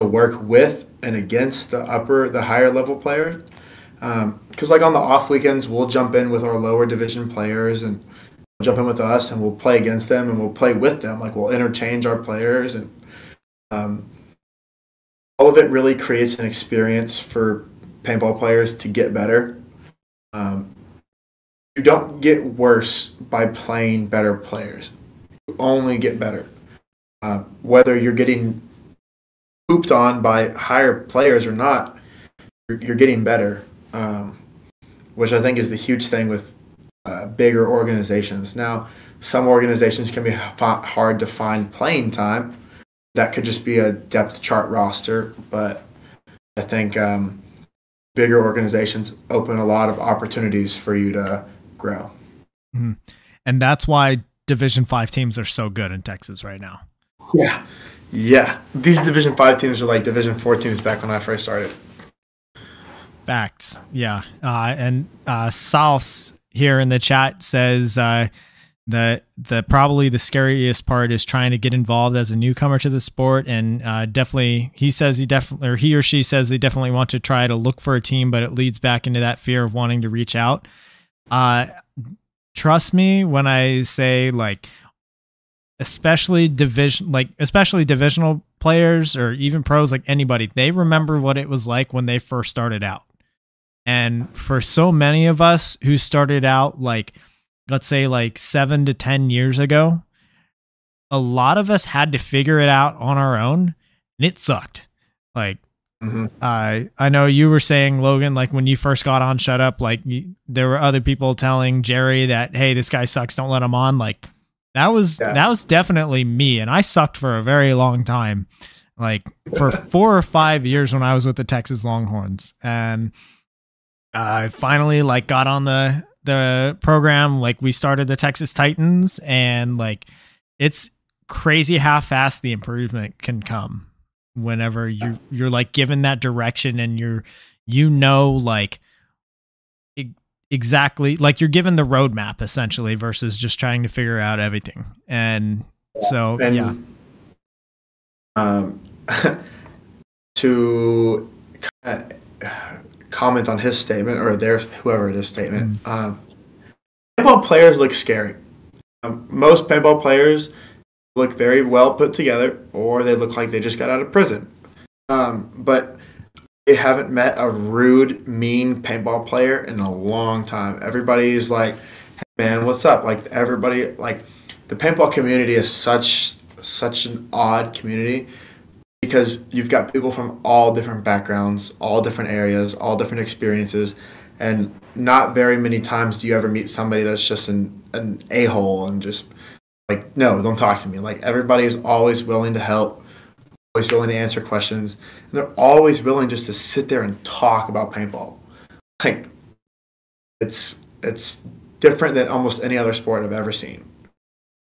to work with and against the upper, the higher level players. Because um, like on the off weekends, we'll jump in with our lower division players and jump in with us, and we'll play against them and we'll play with them. Like we'll interchange our players, and um, all of it really creates an experience for paintball players to get better. Um, you don't get worse by playing better players only get better. Uh, whether you're getting pooped on by higher players or not, you're, you're getting better, um, which I think is the huge thing with uh, bigger organizations. Now, some organizations can be hard to find playing time. That could just be a depth chart roster, but I think um, bigger organizations open a lot of opportunities for you to grow. Mm-hmm. And that's why Division Five teams are so good in Texas right now. Yeah, yeah. These Division Five teams are like Division Four teams back when I first started. Facts. Yeah. Uh, and uh, South here in the chat says uh, that the probably the scariest part is trying to get involved as a newcomer to the sport, and uh, definitely he says he definitely or he or she says they definitely want to try to look for a team, but it leads back into that fear of wanting to reach out. Uh, trust me when I say like especially division like especially divisional players or even pros like anybody they remember what it was like when they first started out. And for so many of us who started out like let's say like 7 to 10 years ago a lot of us had to figure it out on our own and it sucked. Like Mm-hmm. Uh, I know you were saying Logan, like when you first got on Shut Up, like you, there were other people telling Jerry that, hey, this guy sucks, don't let him on. Like that was yeah. that was definitely me, and I sucked for a very long time, like for four or five years when I was with the Texas Longhorns, and I finally like got on the the program. Like we started the Texas Titans, and like it's crazy how fast the improvement can come whenever you you're like given that direction and you're you know like exactly like you're given the roadmap essentially versus just trying to figure out everything. And so and, yeah. um to comment on his statement or their whoever it is statement mm-hmm. um paintball players look scary. Um, most paintball players look very well put together, or they look like they just got out of prison. Um, but they haven't met a rude, mean paintball player in a long time. Everybody's like, hey, "Man, what's up?" Like everybody, like the paintball community is such such an odd community because you've got people from all different backgrounds, all different areas, all different experiences, and not very many times do you ever meet somebody that's just an an a hole and just like no don't talk to me. Like everybody is always willing to help always willing to answer questions and they're always willing just to sit there and talk about paintball. Like it's it's different than almost any other sport i've ever seen.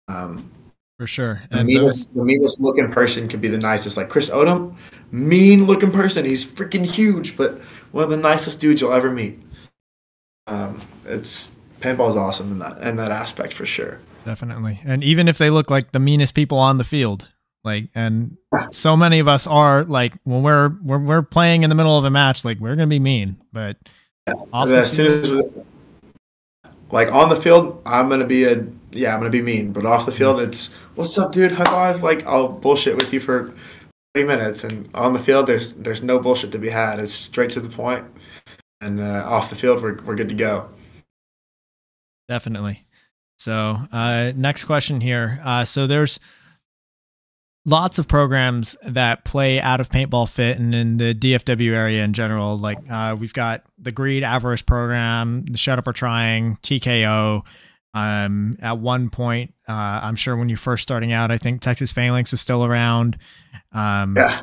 Um, for sure. and the meanest, those... the meanest looking person could be the nicest like chris odom. Mean looking person. He's freaking huge but one of the nicest dudes you'll ever meet. Um, it's paintball is awesome in that in that aspect for sure definitely. And even if they look like the meanest people on the field, like, and so many of us are like when we're when we're playing in the middle of a match, like we're gonna be mean, but off as soon as like on the field, I'm gonna be a yeah, I'm gonna be mean, but off the field, it's what's up, dude? High five! Like I'll bullshit with you for 30 minutes, and on the field, there's there's no bullshit to be had. It's straight to the point, and uh, off the field, we're we're good to go. Definitely. So, uh, next question here. Uh, so there's lots of programs that play out of paintball fit and in the DFW area in general. Like uh, we've got the Greed Avarice program, the Shut Up We're Trying, TKO. Um, at one point, uh, I'm sure when you're first starting out, I think Texas Phalanx was still around. Um, yeah.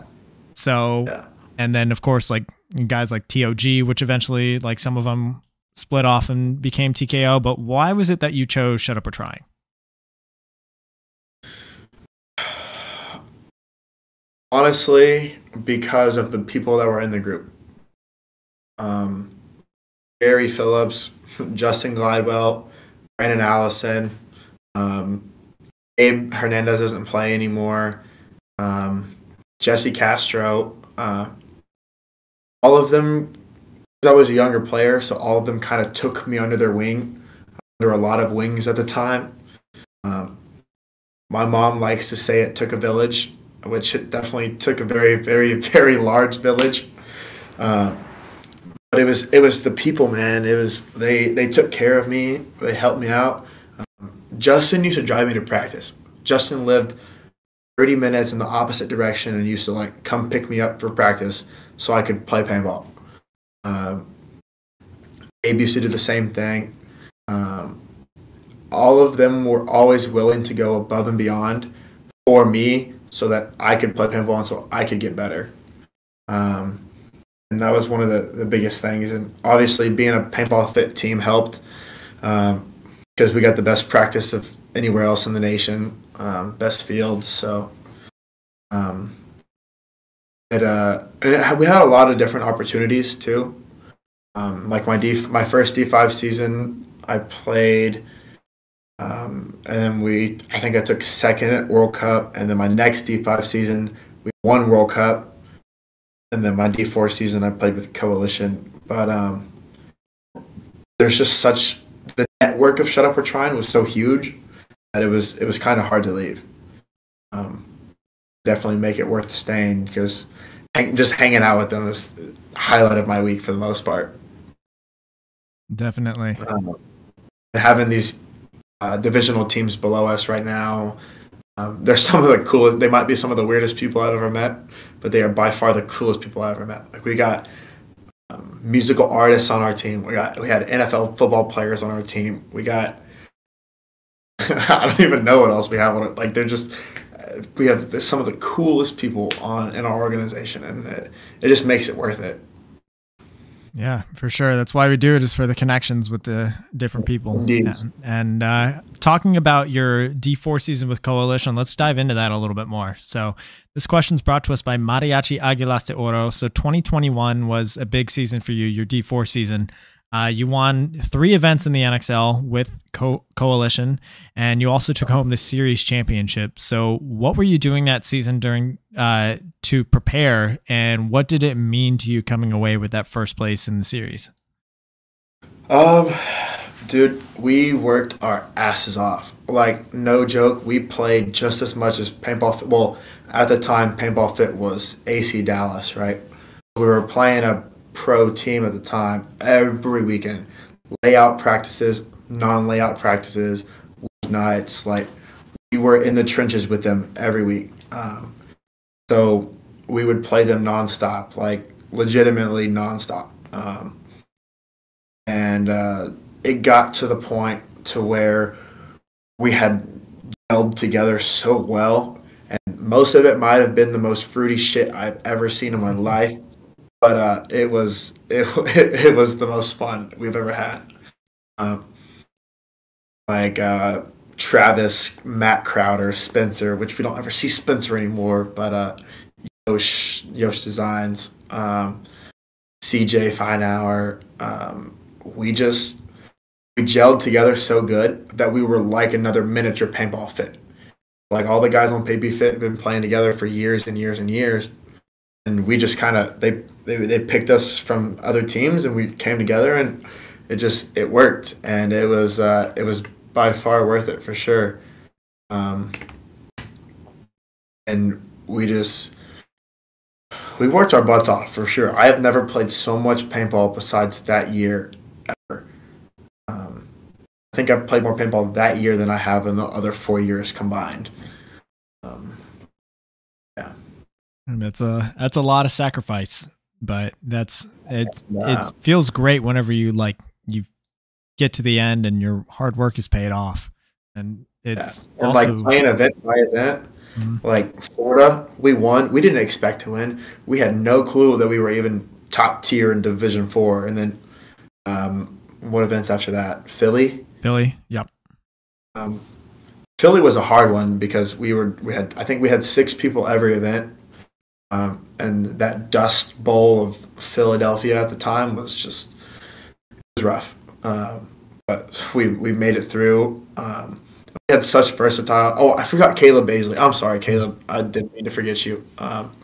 So, yeah. and then of course, like guys like TOG, which eventually, like some of them split off and became TKO. But why was it that you chose Shut Up We're Trying? Honestly, because of the people that were in the group. Um, Gary Phillips, Justin Glidewell, Brandon Allison, um, Abe Hernandez doesn't play anymore. Um, Jesse Castro, uh, all of them. I was a younger player, so all of them kind of took me under their wing. There were a lot of wings at the time. Um, my mom likes to say it took a village, which it definitely took a very, very, very large village. Uh, but it was it was the people, man. It was they they took care of me. They helped me out. Um, Justin used to drive me to practice. Justin lived 30 minutes in the opposite direction and used to like come pick me up for practice so I could play paintball. Um, Abe do the same thing. Um, all of them were always willing to go above and beyond for me so that I could play paintball and so I could get better. Um, and that was one of the, the biggest things. And obviously, being a paintball fit team helped because um, we got the best practice of anywhere else in the nation, um, best fields. So um, uh, we had a lot of different opportunities too. Um, like my D, my first D5 season, I played, um, and then we, I think I took second at World Cup, and then my next D5 season, we won World Cup, and then my D4 season, I played with Coalition. But um, there's just such the network of Shut Up We're Trying was so huge that it was it was kind of hard to leave. Um, definitely make it worth staying because hang, just hanging out with them is the highlight of my week for the most part. Definitely. Um, having these uh, divisional teams below us right now, um, they're some of the coolest. They might be some of the weirdest people I've ever met, but they are by far the coolest people I've ever met. Like we got um, musical artists on our team. We got we had NFL football players on our team. We got I don't even know what else we have on it. Like they're just we have some of the coolest people on in our organization, and it, it just makes it worth it. Yeah, for sure. That's why we do it is for the connections with the different people. Indeed. And, and uh, talking about your D4 season with Coalition, let's dive into that a little bit more. So this question is brought to us by Mariachi Aguilas de Oro. So 2021 was a big season for you, your D4 season. Uh, you won three events in the NXL with Co- Coalition, and you also took home the series championship. So, what were you doing that season during uh, to prepare, and what did it mean to you coming away with that first place in the series? Um, dude, we worked our asses off. Like, no joke, we played just as much as paintball. Fit. Well, at the time, paintball fit was AC Dallas, right? We were playing a pro team at the time every weekend. Layout practices, non layout practices, nights. Like we were in the trenches with them every week. Um, so we would play them nonstop, like legitimately nonstop. Um, and uh, it got to the point to where we had gelled together so well and most of it might have been the most fruity shit I've ever seen in my life but uh, it was it, it, was the most fun we've ever had. Um, like uh, Travis, Matt Crowder, Spencer, which we don't ever see Spencer anymore, but uh, Yosh, Yosh Designs, um, CJ Feinauer. Um, we just we gelled together so good that we were like another miniature paintball fit. Like all the guys on Baby Fit have been playing together for years and years and years and we just kind of they, they they picked us from other teams and we came together and it just it worked. And it was uh, it was by far worth it for sure. Um, and we just we worked our butts off for sure. I have never played so much paintball besides that year ever. Um, i think i've played more paintball that year than i have in the other four years combined And that's a that's a lot of sacrifice, but that's it's it feels great whenever you like you get to the end and your hard work is paid off, and it's yeah. and also, like playing event by event. Mm-hmm. Like Florida, we won. We didn't expect to win. We had no clue that we were even top tier in Division Four. And then, um, what events after that? Philly. Philly. Yep. Um, Philly was a hard one because we were we had I think we had six people every event, um, and that Dust Bowl of Philadelphia at the time was just it was rough. Um, but we we made it through. Um, we had such versatile. Oh, I forgot Caleb Baisley. I'm sorry, Caleb. I didn't mean to forget you. Um,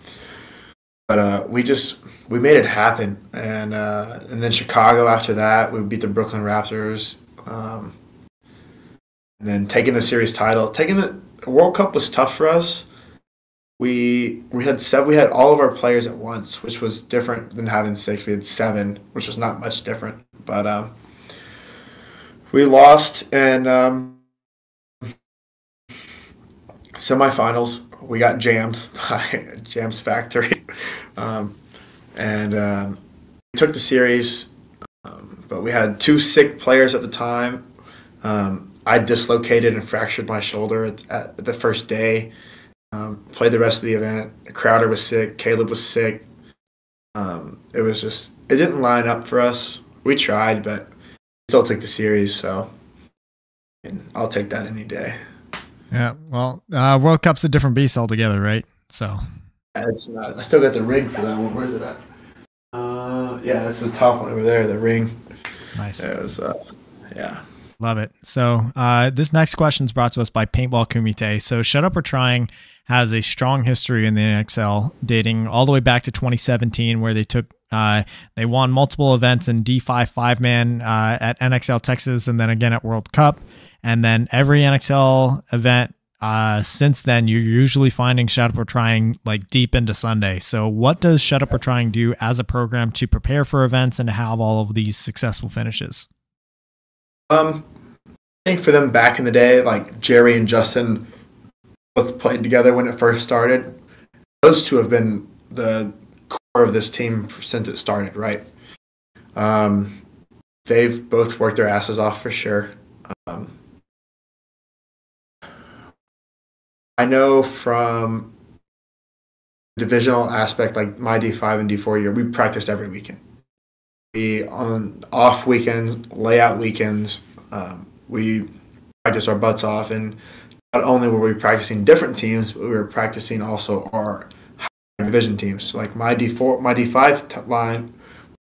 but uh, we just we made it happen, and uh, and then Chicago after that, we beat the Brooklyn Raptors. Um, and then taking the series title, taking the World Cup was tough for us. We we had seven, we had all of our players at once, which was different than having six. We had seven, which was not much different. But um, we lost and um, semifinals. We got jammed by Jams Factory, um, and um, we took the series. Um, but we had two sick players at the time. Um, I dislocated and fractured my shoulder at, at the first day. Um, played the rest of the event. Crowder was sick. Caleb was sick. Um, it was just it didn't line up for us. We tried, but still took the series. So I'll take that any day. Yeah, well, uh, World Cup's a different beast altogether, right? So it's not. I still got the ring for that one. Where's it at? Uh, yeah, it's the top one over there. The ring. Nice. It was, uh, yeah. Love it. So uh, this next question is brought to us by Paintball Kumite. So Shut Up we're Trying has a strong history in the NXL, dating all the way back to 2017, where they took uh, they won multiple events in D5 five man uh, at NXL Texas, and then again at World Cup, and then every NXL event uh, since then, you're usually finding Shut Up We're Trying like deep into Sunday. So, what does Shut Up We're Trying do as a program to prepare for events and to have all of these successful finishes? Um, I think for them back in the day, like Jerry and Justin both played together when it first started. Those two have been the core of this team since it started, right? Um, they've both worked their asses off for sure. Um, I know from divisional aspect, like my D5 and D4 year, we practiced every weekend we on off weekends, layout weekends, um, we practice our butts off, and not only were we practicing different teams, but we were practicing also our division teams. Like my D four, my D five t- line,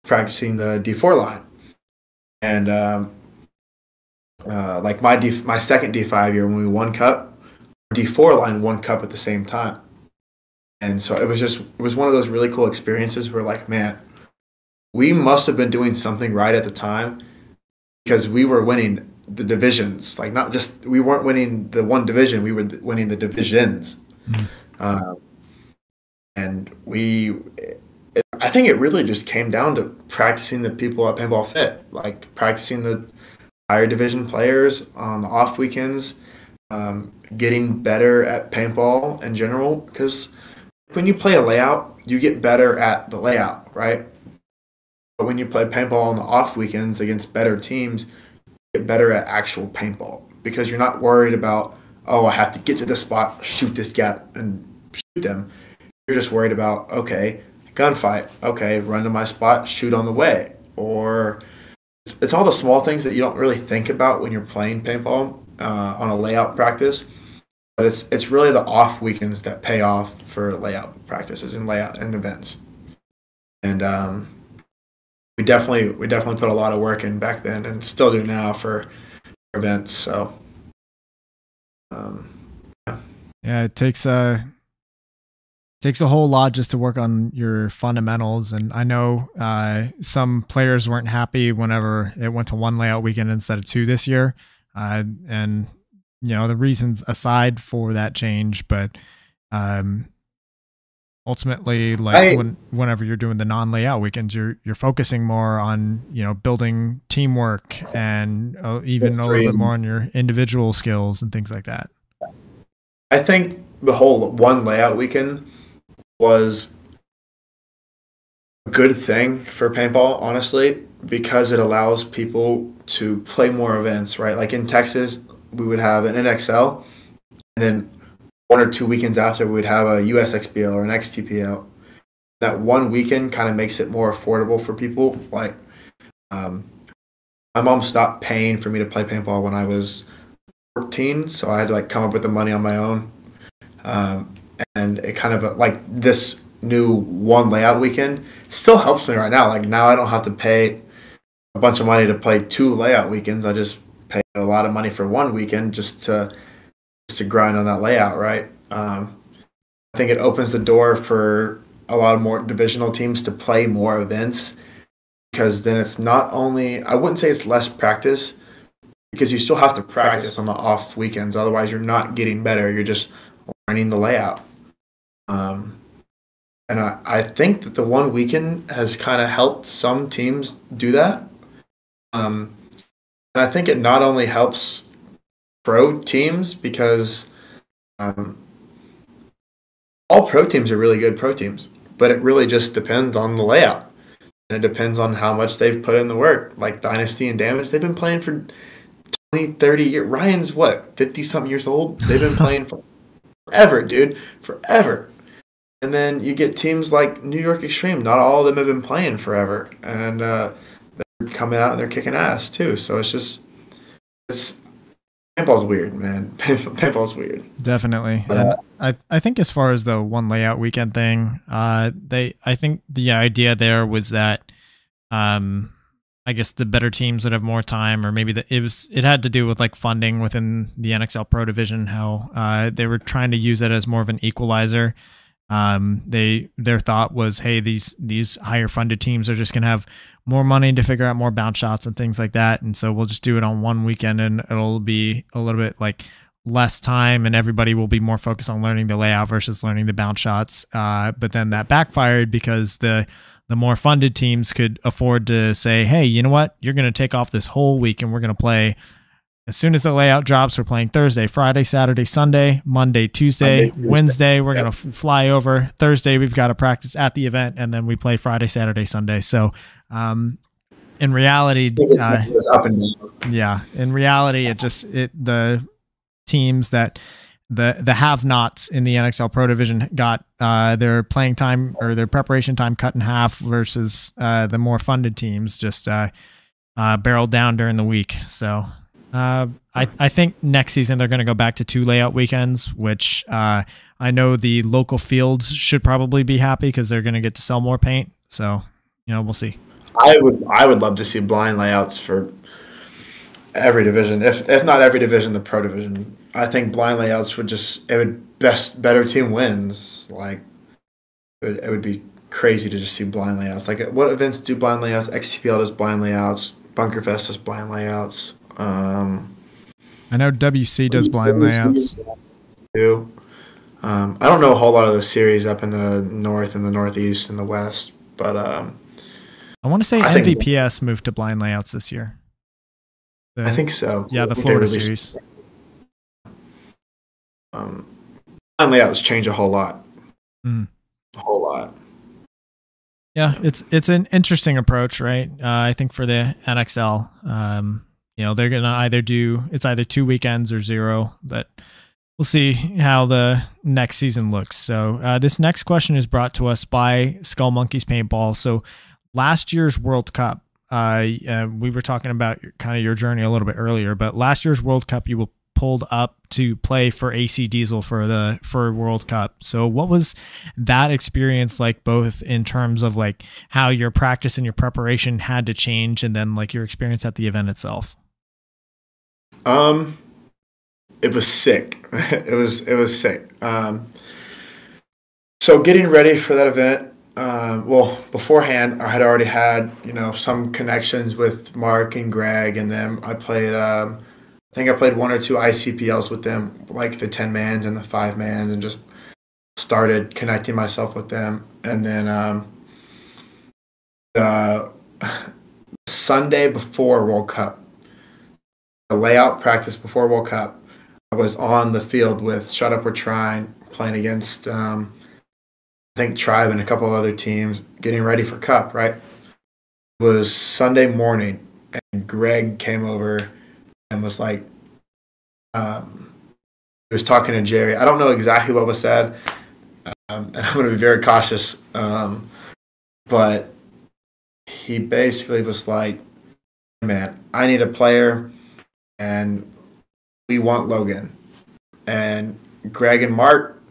practicing the D four line, and um, uh, like my D my second D five year when we won cup, D four line won cup at the same time, and so it was just it was one of those really cool experiences where like man we must have been doing something right at the time because we were winning the divisions. Like not just we weren't winning the one division, we were winning the divisions. Mm-hmm. Uh, and we, it, I think it really just came down to practicing the people at Paintball Fit, like practicing the higher division players on the off weekends, um, getting better at paintball in general. Because when you play a layout, you get better at the layout, right? But when you play paintball on the off weekends against better teams, get better at actual paintball because you're not worried about, oh, I have to get to this spot, shoot this gap, and shoot them. You're just worried about, okay, gunfight, okay, run to my spot, shoot on the way. Or it's, it's all the small things that you don't really think about when you're playing paintball uh, on a layout practice. But it's it's really the off weekends that pay off for layout practices and layout and events. And um, we definitely we definitely put a lot of work in back then and still do now for events. So um, yeah. yeah, it takes a takes a whole lot just to work on your fundamentals. And I know uh, some players weren't happy whenever it went to one layout weekend instead of two this year. Uh, and you know the reasons aside for that change, but um, ultimately like I, when, whenever you're doing the non-layout weekends you're you're focusing more on you know building teamwork and uh, even a little bit more on your individual skills and things like that i think the whole one layout weekend was a good thing for paintball, honestly, because it allows people to play more events, right? Like in Texas, we would have an NXL, and then one or two weekends after, we would have a USXBL or an XTPL. That one weekend kind of makes it more affordable for people. Like, um, my mom stopped paying for me to play paintball when I was 14, so I had to like come up with the money on my own. Um, and it kind of like this new one layout weekend still helps me right now. Like now I don't have to pay a bunch of money to play two layout weekends. I just pay a lot of money for one weekend just to to grind on that layout, right? Um, I think it opens the door for a lot of more divisional teams to play more events because then it's not only I wouldn't say it's less practice because you still have to practice on the off weekends. Otherwise, you're not getting better. You're just learning the layout. Um, and I, I think that the one weekend has kind of helped some teams do that. Um, and I think it not only helps pro teams because um, all pro teams are really good pro teams, but it really just depends on the layout. And it depends on how much they've put in the work. Like Dynasty and Damage, they've been playing for 20, 30 years. Ryan's what, 50 something years old? They've been playing for forever, dude. Forever. And then you get teams like New York Xtreme. Not all of them have been playing forever. And uh, they're coming out and they're kicking ass too. So it's just, it's, paintball's weird, man. paintball's weird. Definitely. But, uh, I, I think as far as the one layout weekend thing, uh, they, I think the idea there was that, um, I guess the better teams would have more time, or maybe the, it was it had to do with like funding within the NXL Pro division, how uh, they were trying to use it as more of an equalizer. Um, they their thought was, hey, these these higher funded teams are just gonna have more money to figure out more bounce shots and things like that, and so we'll just do it on one weekend, and it'll be a little bit like less time, and everybody will be more focused on learning the layout versus learning the bounce shots. Uh, but then that backfired because the the more funded teams could afford to say, hey, you know what? You're to take off this whole week and we're to play as soon as the layout drops. We're playing Thursday, Friday, Saturday, Sunday, Monday, Tuesday, Monday, Wednesday. We're yep. going to f- fly over. Thursday, we've got to practice at the event and then we play Friday, Saturday, Sunday. So, um, in reality, uh, yeah, in reality, it just, it, the teams that, the the have-nots in the NXL Pro Division got uh, their playing time or their preparation time cut in half versus uh, the more funded teams just uh, uh barreled down during the week. So uh, I I think next season they're going to go back to two layout weekends, which uh, I know the local fields should probably be happy because they're going to get to sell more paint. So you know we'll see. I would I would love to see blind layouts for every division, if if not every division, the pro division. I think blind layouts would just it would best better team wins. Like it would, it would be crazy to just see blind layouts. Like what events do blind layouts? XTPL does blind layouts. Bunkerfest does blind layouts. Um, I know WC does blind layouts. Do. Um, I don't know a whole lot of the series up in the north and the northeast and the west, but um, I want to say I NVPS think, moved to blind layouts this year. The, I think so. Yeah, the Florida series um, and layouts change a whole lot. Mm. A whole lot. Yeah, it's it's an interesting approach, right? Uh, I think for the NXL, um, you know, they're gonna either do it's either two weekends or zero, but we'll see how the next season looks. So uh, this next question is brought to us by Skull Monkeys Paintball. So last year's World Cup, uh, uh, we were talking about kind of your journey a little bit earlier, but last year's World Cup, you will pulled up to play for AC Diesel for the for World Cup. So what was that experience like both in terms of like how your practice and your preparation had to change and then like your experience at the event itself? Um it was sick. it was it was sick. Um so getting ready for that event uh, well, beforehand, I had already had you know some connections with Mark and Greg, and then I played um, I think I played one or two ICPLs with them, like the 10 mans and the 5 mans, and just started connecting myself with them. And then um, the Sunday before World Cup, the layout practice before World Cup, I was on the field with Shut Up We're Trying, playing against um, I think Tribe and a couple other teams getting ready for Cup. Right, it was Sunday morning, and Greg came over and was like, um, he was talking to Jerry. I don't know exactly what was said, um, and I'm going to be very cautious. Um, but he basically was like, "Man, I need a player, and we want Logan." And Greg and Mark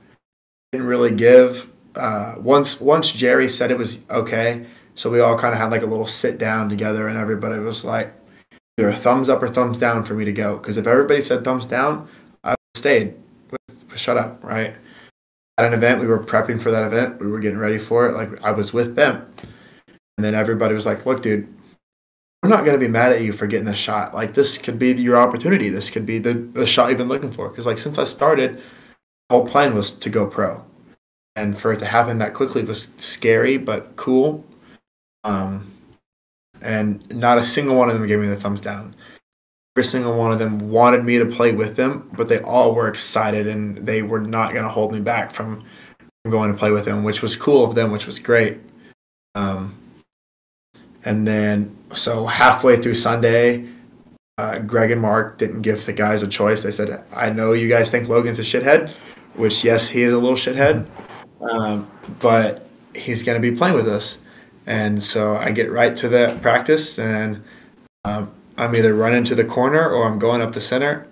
didn't really give. Uh, once once Jerry said it was okay, so we all kind of had like a little sit down together, and everybody was like, either a thumbs up or thumbs down for me to go. Because if everybody said thumbs down, I stayed with, shut up, right? At an event, we were prepping for that event. We were getting ready for it. Like I was with them. And then everybody was like, look, dude, we're not going to be mad at you for getting this shot. Like this could be your opportunity. This could be the, the shot you've been looking for. Because like since I started, the whole plan was to go pro. And for it to happen that quickly was scary, but cool. Um, and not a single one of them gave me the thumbs down. Every single one of them wanted me to play with them, but they all were excited and they were not going to hold me back from, going to play with them, which was cool of them, which was great. Um, and then, so halfway through Sunday, uh, Greg and Mark didn't give the guys a choice. They said, I know you guys think Logan's a shithead, which, yes, he is a little shithead, um, but he's going to be playing with us. And so I get right to the practice, and um, I'm either running to the corner or I'm going up the center.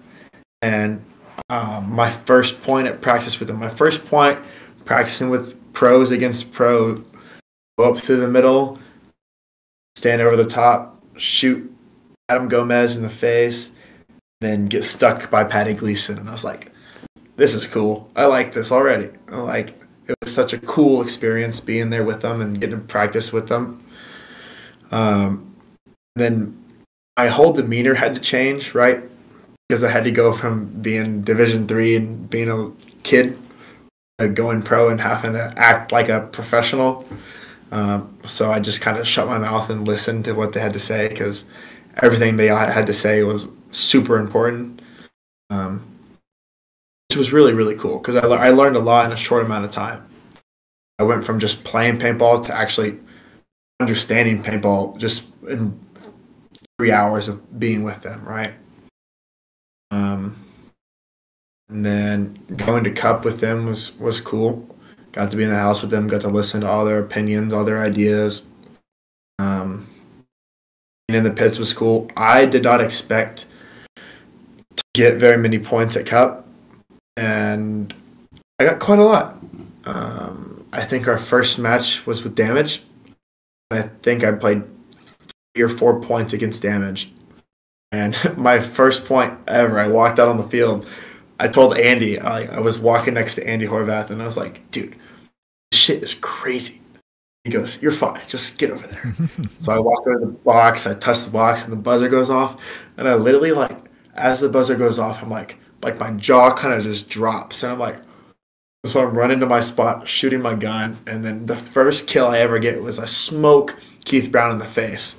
And um, my first point at practice with them, my first point practicing with pros against pro, go up through the middle, stand over the top, shoot Adam Gomez in the face, then get stuck by Patty Gleason. And I was like, this is cool. I like this already. Like it was such a cool experience being there with them and getting to practice with them. Um, then my whole demeanor had to change, right? Because I had to go from being Division three and being a kid, uh, going pro and having to act like a professional. Um, so I just kind of shut my mouth and listened to what they had to say because everything they had to say was super important. Um, which was really really cool because I, le- I learned a lot in a short amount of time. I went from just playing paintball to actually understanding paintball just in three hours of being with them, right? Um, and then going to cup with them was was cool. Got to be in the house with them. Got to listen to all their opinions, all their ideas. Um, and in the pits was cool. I did not expect to get very many points at cup and I got quite a lot. Um, I think our first match was with damage. I think I played three or four points against damage. And my first point ever, I walked out on the field. I told Andy, I, I was walking next to Andy Horvath, and I was like, dude, this shit is crazy. He goes, You're fine. Just get over there. so I walk over the box, I touch the box, and the buzzer goes off. And I literally, like, as the buzzer goes off, I'm like, like my jaw kind of just drops and I'm like so I'm running to my spot, shooting my gun, and then the first kill I ever get was I smoke Keith Brown in the face.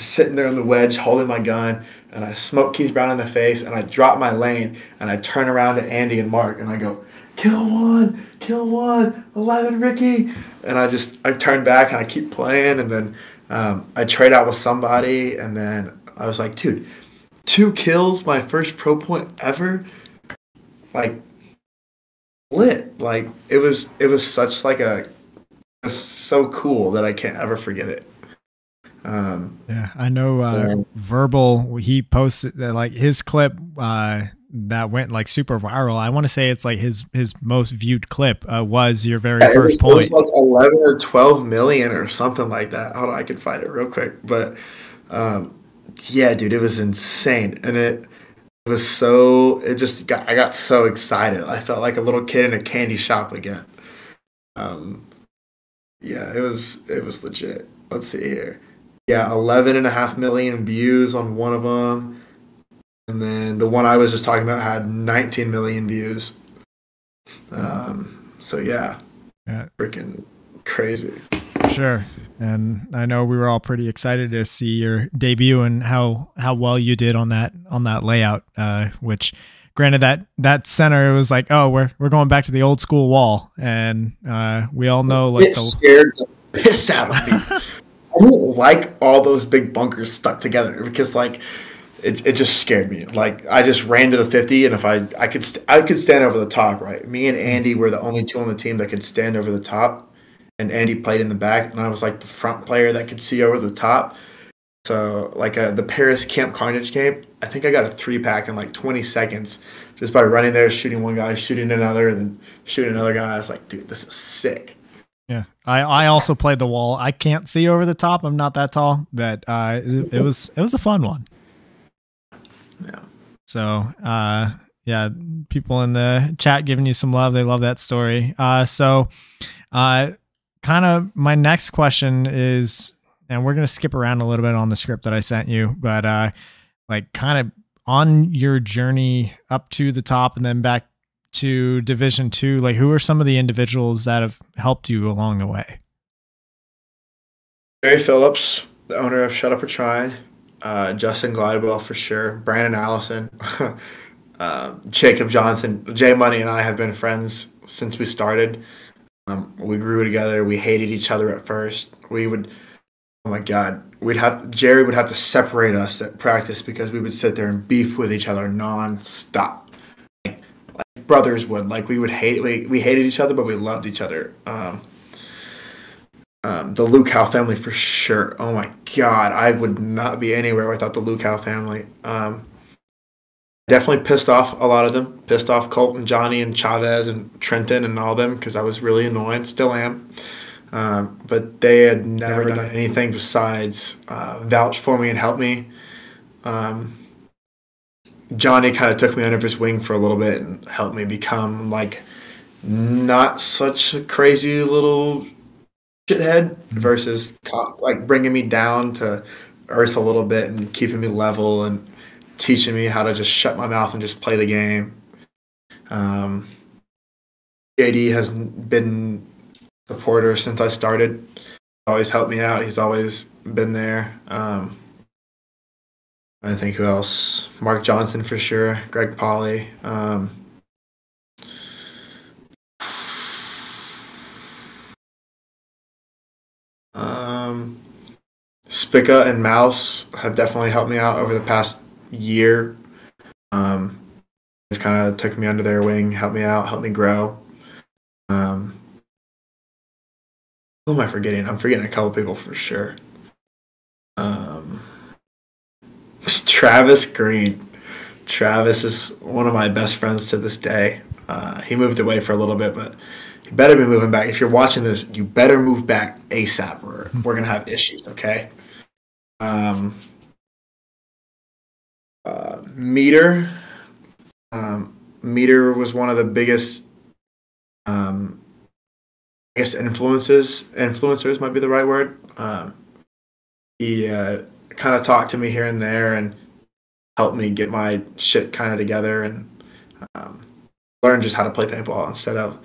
Sitting there on the wedge, holding my gun, and I smoke Keith Brown in the face, and I drop my lane, and I turn around to Andy and Mark, and I go, "Kill one, kill one, eleven, Ricky," and I just I turn back and I keep playing, and then um, I trade out with somebody, and then I was like, "Dude, two kills, my first pro point ever. Like lit. Like it was it was such like a so cool that I can't ever forget it. Um, yeah, I know. Uh, verbal. He posted that like his clip uh, that went like super viral. I want to say it's like his his most viewed clip uh, was your very yeah, first it was, point. It was like eleven or twelve million or something like that. Hold on, I can find it real quick. But um, yeah, dude, it was insane, and it it was so it just got I got so excited. I felt like a little kid in a candy shop again. Um, yeah, it was it was legit. Let's see here. Yeah, 11 and a half million views on one of them. And then the one I was just talking about had 19 million views. Um, so yeah, yeah, freaking crazy. Sure. And I know we were all pretty excited to see your debut and how how well you did on that on that layout, uh, which granted that that center was like, oh, we're we're going back to the old school wall, and uh, we all know like it the scared the piss out of me. Don't like all those big bunkers stuck together because like it, it just scared me. Like I just ran to the fifty, and if I I could st- I could stand over the top. Right, me and Andy were the only two on the team that could stand over the top, and Andy played in the back, and I was like the front player that could see over the top. So like uh, the Paris Camp Carnage game, I think I got a three pack in like 20 seconds just by running there, shooting one guy, shooting another, and then shooting another guy. I was like, dude, this is sick. Yeah, I, I also played the wall. I can't see over the top. I'm not that tall, but uh, it, it was it was a fun one. Yeah. So uh, yeah, people in the chat giving you some love. They love that story. Uh, so uh, kind of my next question is, and we're gonna skip around a little bit on the script that I sent you, but uh, like kind of on your journey up to the top and then back to division two? Like who are some of the individuals that have helped you along the way? Barry Phillips, the owner of Shut Up We're Trying, uh, Justin Glidewell for sure, Brandon Allison, uh, Jacob Johnson, Jay Money, and I have been friends since we started. Um, we grew together. We hated each other at first. We would, oh my God, we'd have Jerry would have to separate us at practice because we would sit there and beef with each other nonstop, brothers would. Like we would hate we we hated each other, but we loved each other. Um, um, the Lukow family for sure. Oh my God, I would not be anywhere without the Lukow family. Um, definitely pissed off a lot of them. Pissed off Colt and Johnny and Chavez and Trenton and all them because I was really annoying. Still am. Um, but they had never done anything besides uh, vouch for me and help me. Um, Johnny kind of took me under his wing for a little bit and helped me become like not such a crazy little shithead versus co- like bringing me down to earth a little bit and keeping me level and teaching me how to just shut my mouth and just play the game. Um, JD has been a supporter since I started. Always helped me out. He's always been there. Um, I think who else? Mark Johnson for sure. Greg Polly. Um, um, Spica and Mouse have definitely helped me out over the past year. Um, just kind of took me under their wing, helped me out, helped me grow. Um, who am I forgetting? I'm forgetting a couple people for sure. Um, Travis Green. Travis is one of my best friends to this day. Uh, he moved away for a little bit, but you better be moving back. If you're watching this, you better move back ASAP, or we're gonna have issues. Okay. Um, uh, Meter. Um, Meter was one of the biggest, um, I guess, influences. Influencers might be the right word. Um, he uh, kind of talked to me here and there and helped me get my shit kind of together and um, learn just how to play paintball instead of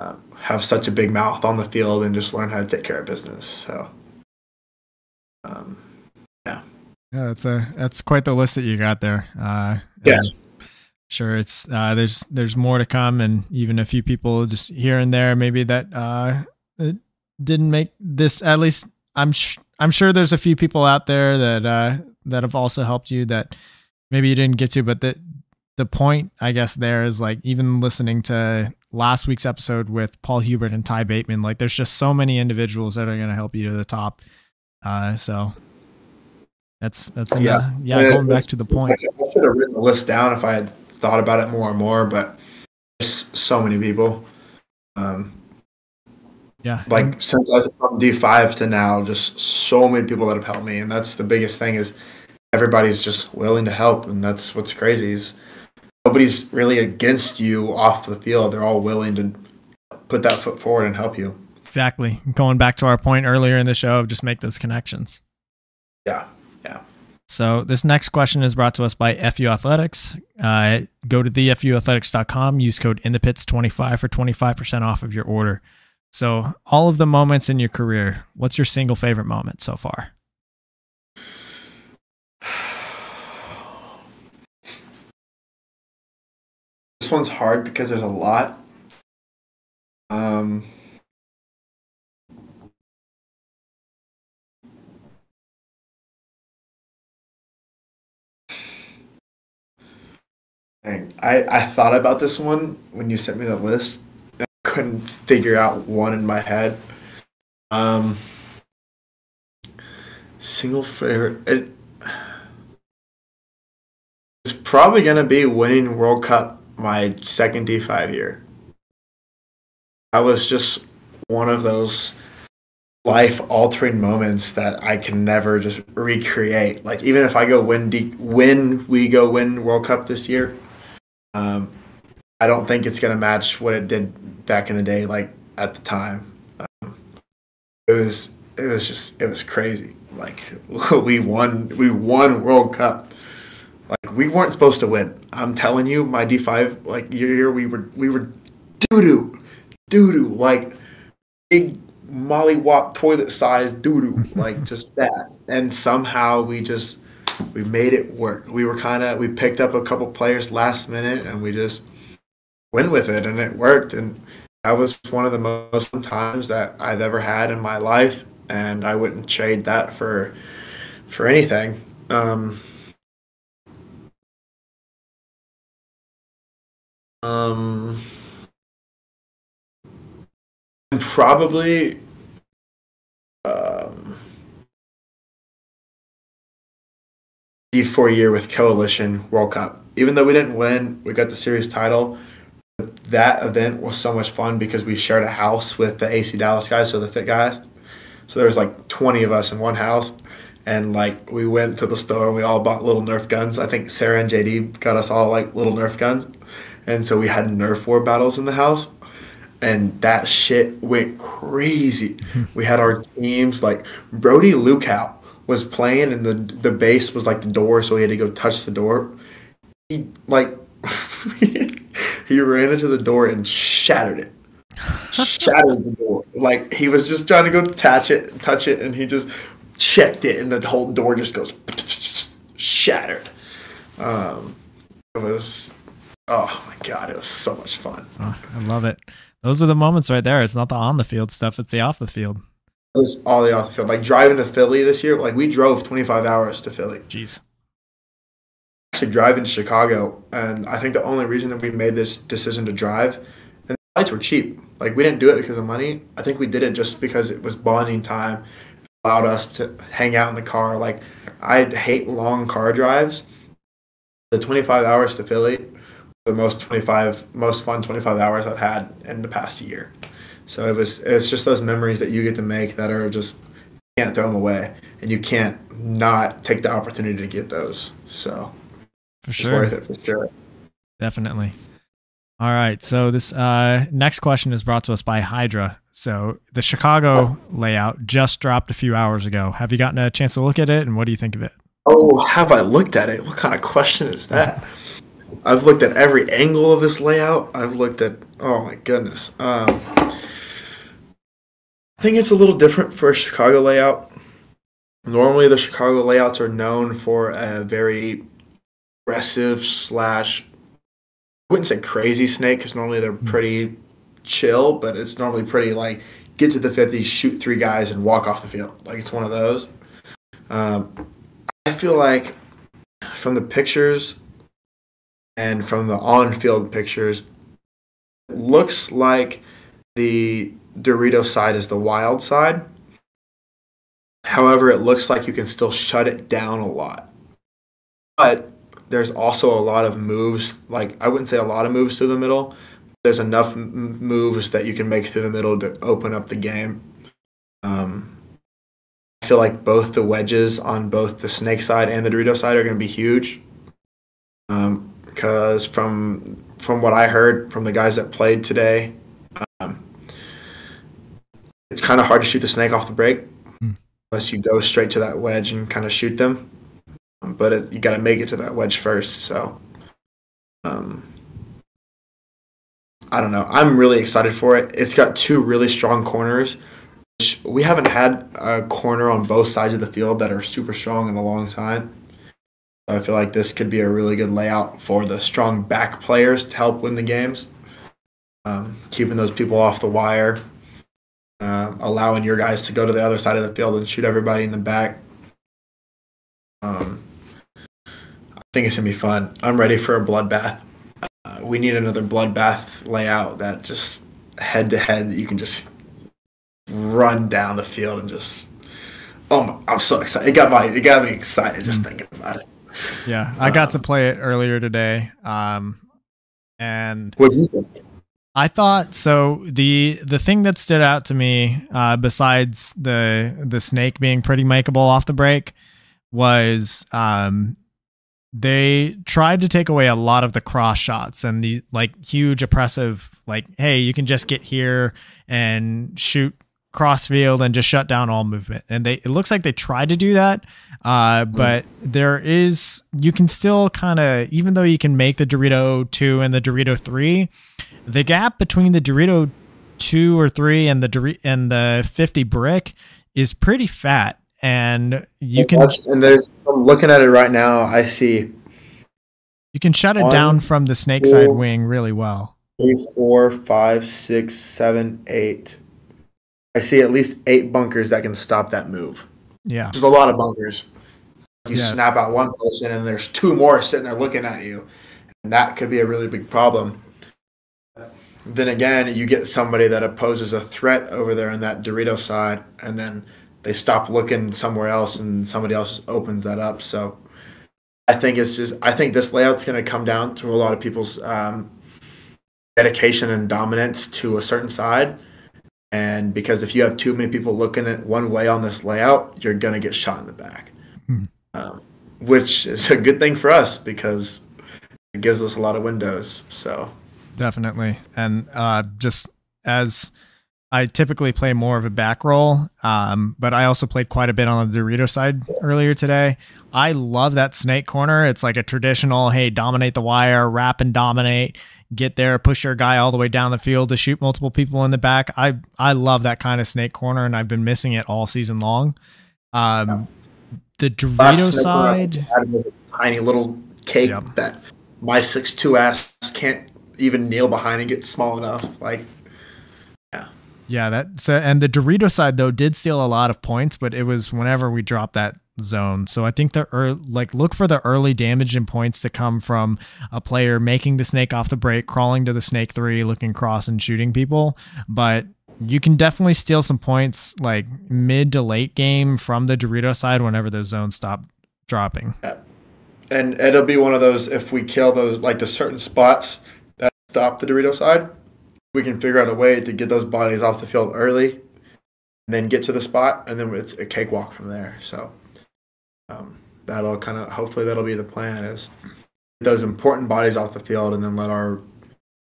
uh, have such a big mouth on the field and just learn how to take care of business. So, um, yeah. Yeah, that's a that's quite the list that you got there. Uh, Yeah. Sure, it's uh, there's there's more to come, and even a few people just here and there maybe that uh, didn't make this. At least I'm sh- I'm sure there's a few people out there that uh, that have also helped you that maybe you didn't get to, but the the point I guess there is like even listening to last week's episode with Paul Hubert and Ty Bateman, like there's just so many individuals that are going to help you to the top. Uh, so that's that's Yeah. yeah yeah Yeah, going back to the point. I should have written the list down if I had thought about it more and more, but there's so many people. Um, Yeah, like since I was from D5 to now, just so many people that have helped me, and that's the biggest thing is everybody's just willing to help, and that's what's crazy is nobody's really against you off the field. They're all willing to put that foot forward and help you. exactly. Going back to our point earlier in the show of just make those connections. Yeah, yeah. So this next question is brought to us by FU Athletics. Uh, go to thefuathletics.com, use code in the pits 25 for 25% off of your order. So all of the moments in your career, what's your single favorite moment so far? This one's hard because there's a lot. Um, Dang. I, I thought about this one when you sent me the list. Couldn't figure out one in my head. Um, single favorite. It, it's probably going to be winning World Cup my second D5 year. I was just one of those life altering moments that I can never just recreate. Like even if I go win D, win we go win World Cup this year, um, I don't think it's going to match what it did back in the day, like at the time. Um, it was it was just it was crazy. Like we won we won World Cup. Like we weren't supposed to win. I'm telling you, my D5 like year we were we were doo doo doo doo like big molly wop toilet size doo doo like just that. And somehow we just we made it work. We were kind of we picked up a couple players last minute and we just went with it and it worked and that was one of the most times that I've ever had in my life and I wouldn't trade that for for anything. Um, um and probably um the four year with Coalition World Cup. Even though we didn't win, we got the series title. That event was so much fun because we shared a house with the AC Dallas guys, so the fit guys. So there was like 20 of us in one house, and like we went to the store and we all bought little Nerf guns. I think Sarah and JD got us all like little Nerf guns, and so we had Nerf war battles in the house, and that shit went crazy. we had our teams like Brody Lukow was playing and the the base was like the door, so he had to go touch the door. He like he ran into the door and shattered it. shattered the door. Like he was just trying to go touch it, touch it, and he just checked it, and the whole door just goes shattered. Um, it was oh my god, it was so much fun. Oh, I love it. Those are the moments right there. It's not the on the field stuff; it's the off the field It was all the off the field. Like driving to Philly this year, like we drove 25 hours to Philly. Jeez. Actually, driving to Chicago, and I think the only reason that we made this decision to drive, and the flights were cheap. Like we didn't do it because of money. I think we did it just because it was bonding time, it allowed us to hang out in the car. Like I hate long car drives. The 25 hours to Philly, were the most 25 most fun 25 hours I've had in the past year. So it was it's just those memories that you get to make that are just can't throw them away, and you can't not take the opportunity to get those. So for sure, worth it for sure. Definitely. All right. So this uh, next question is brought to us by Hydra. So the Chicago layout just dropped a few hours ago. Have you gotten a chance to look at it, and what do you think of it? Oh, have I looked at it? What kind of question is that? I've looked at every angle of this layout. I've looked at oh my goodness. Um, I think it's a little different for a Chicago layout. Normally, the Chicago layouts are known for a very aggressive slash. I wouldn't say crazy snake because normally they're hmm. pretty chill, but it's normally pretty like get to the 50s, shoot three guys, and walk off the field. Like it's one of those. Um, I feel like from the pictures and from the on field pictures, it looks like the Dorito side is the wild side. However, it looks like you can still shut it down a lot. But there's also a lot of moves, like I wouldn't say a lot of moves through the middle. There's enough m- moves that you can make through the middle to open up the game. Um, I feel like both the wedges on both the snake side and the Dorito side are going to be huge. Um, because from from what I heard from the guys that played today, um, it's kind of hard to shoot the snake off the break mm. unless you go straight to that wedge and kind of shoot them. But it, you got to make it to that wedge first. So, um, I don't know. I'm really excited for it. It's got two really strong corners. Which we haven't had a corner on both sides of the field that are super strong in a long time. I feel like this could be a really good layout for the strong back players to help win the games. Um, keeping those people off the wire, uh, allowing your guys to go to the other side of the field and shoot everybody in the back. Um, think it's gonna be fun. I'm ready for a bloodbath. Uh, we need another bloodbath layout that just head to head that you can just run down the field and just. Oh, my, I'm so excited! It got my, it got me excited just thinking about it. Yeah, I got to play it earlier today. Um, and what you think? I thought so. the The thing that stood out to me, uh, besides the the snake being pretty makeable off the break, was um, they tried to take away a lot of the cross shots and the like huge oppressive like hey you can just get here and shoot crossfield and just shut down all movement. And they it looks like they tried to do that, uh, hmm. but there is you can still kind of even though you can make the Dorito two and the Dorito three, the gap between the Dorito two or three and the Dorito and the fifty brick is pretty fat. And you can and there's I'm looking at it right now. I see you can shut it one, down from the snake side wing really well. Three, four, five, six, seven, eight I see at least eight bunkers that can stop that move. Yeah. There's a lot of bunkers. You yeah. snap out one person and there's two more sitting there looking at you. And that could be a really big problem. Then again, you get somebody that poses a threat over there on that Dorito side, and then they stop looking somewhere else and somebody else just opens that up. So I think it's just, I think this layout's going to come down to a lot of people's um, dedication and dominance to a certain side and because if you have too many people looking at one way on this layout, you're going to get shot in the back, hmm. um, which is a good thing for us because it gives us a lot of windows. So definitely. And uh, just as I typically play more of a back roll, um, but I also played quite a bit on the Dorito side earlier today. I love that snake corner. It's like a traditional, hey, dominate the wire, wrap and dominate get there, push your guy all the way down the field to shoot multiple people in the back. I I love that kind of snake corner, and I've been missing it all season long. Um, the Dorito side, was a tiny little cake yep. that my six two ass can't even kneel behind and get small enough. Like, yeah. That so, and the Dorito side though did steal a lot of points, but it was whenever we dropped that zone. So I think the early, like look for the early damage and points to come from a player making the snake off the break, crawling to the snake three, looking cross and shooting people. But you can definitely steal some points like mid to late game from the Dorito side whenever those zones stop dropping. And it'll be one of those if we kill those like the certain spots that stop the Dorito side, we can figure out a way to get those bodies off the field early and then get to the spot and then it's a cakewalk from there. So um, that'll kind of hopefully that'll be the plan is those important bodies off the field and then let our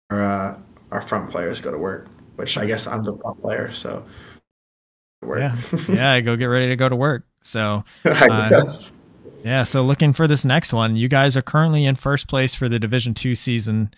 our uh, our front players go to work. Which I guess I'm the front player, so yeah, yeah, go get ready to go to work. So uh, yeah, so looking for this next one, you guys are currently in first place for the Division Two season,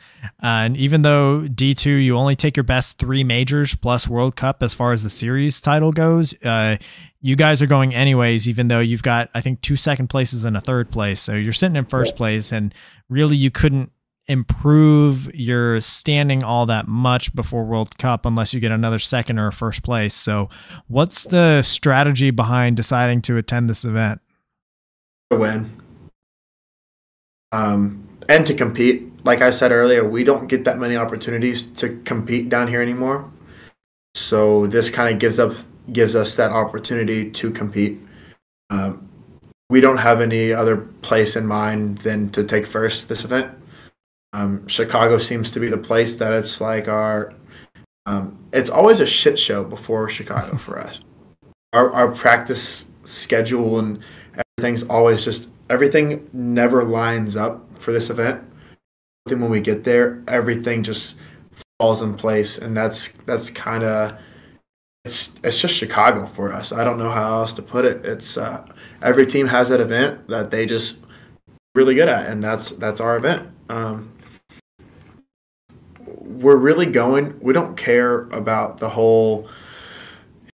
uh, and even though D two you only take your best three majors plus World Cup as far as the series title goes, uh, you guys are going anyways. Even though you've got I think two second places and a third place, so you're sitting in first place, and really you couldn't improve your standing all that much before World Cup unless you get another second or a first place. So, what's the strategy behind deciding to attend this event? To win um, and to compete. Like I said earlier, we don't get that many opportunities to compete down here anymore. So this kind of gives up gives us that opportunity to compete. Um, we don't have any other place in mind than to take first this event. Um, Chicago seems to be the place that it's like our. Um, it's always a shit show before Chicago for us. Our, our practice schedule and everything's always just everything never lines up for this event. Then when we get there, everything just falls in place, and that's that's kind of it's it's just Chicago for us. I don't know how else to put it. It's uh, every team has that event that they just really good at, and that's that's our event. Um, we're really going. We don't care about the whole.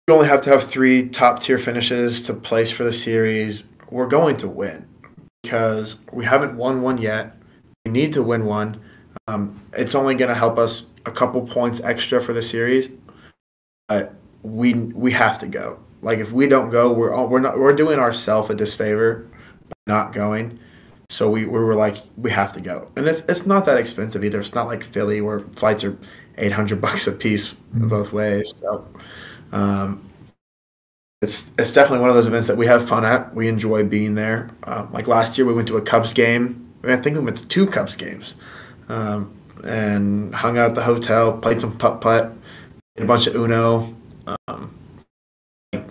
You only have to have three top tier finishes to place for the series we're going to win. because we haven't won one yet. We need to win one. Um, it's only going to help us a couple points extra for the series. But we we have to go. Like if we don't go, we're all, we're not we're doing ourselves a disfavor by not going. So we, we were like we have to go, and it's it's not that expensive either. It's not like Philly where flights are eight hundred bucks a piece mm-hmm. both ways. So um, it's it's definitely one of those events that we have fun at. We enjoy being there. Um, like last year, we went to a Cubs game. I think we went to two Cubs games, um, and hung out at the hotel, played some putt putt, a bunch of Uno, um,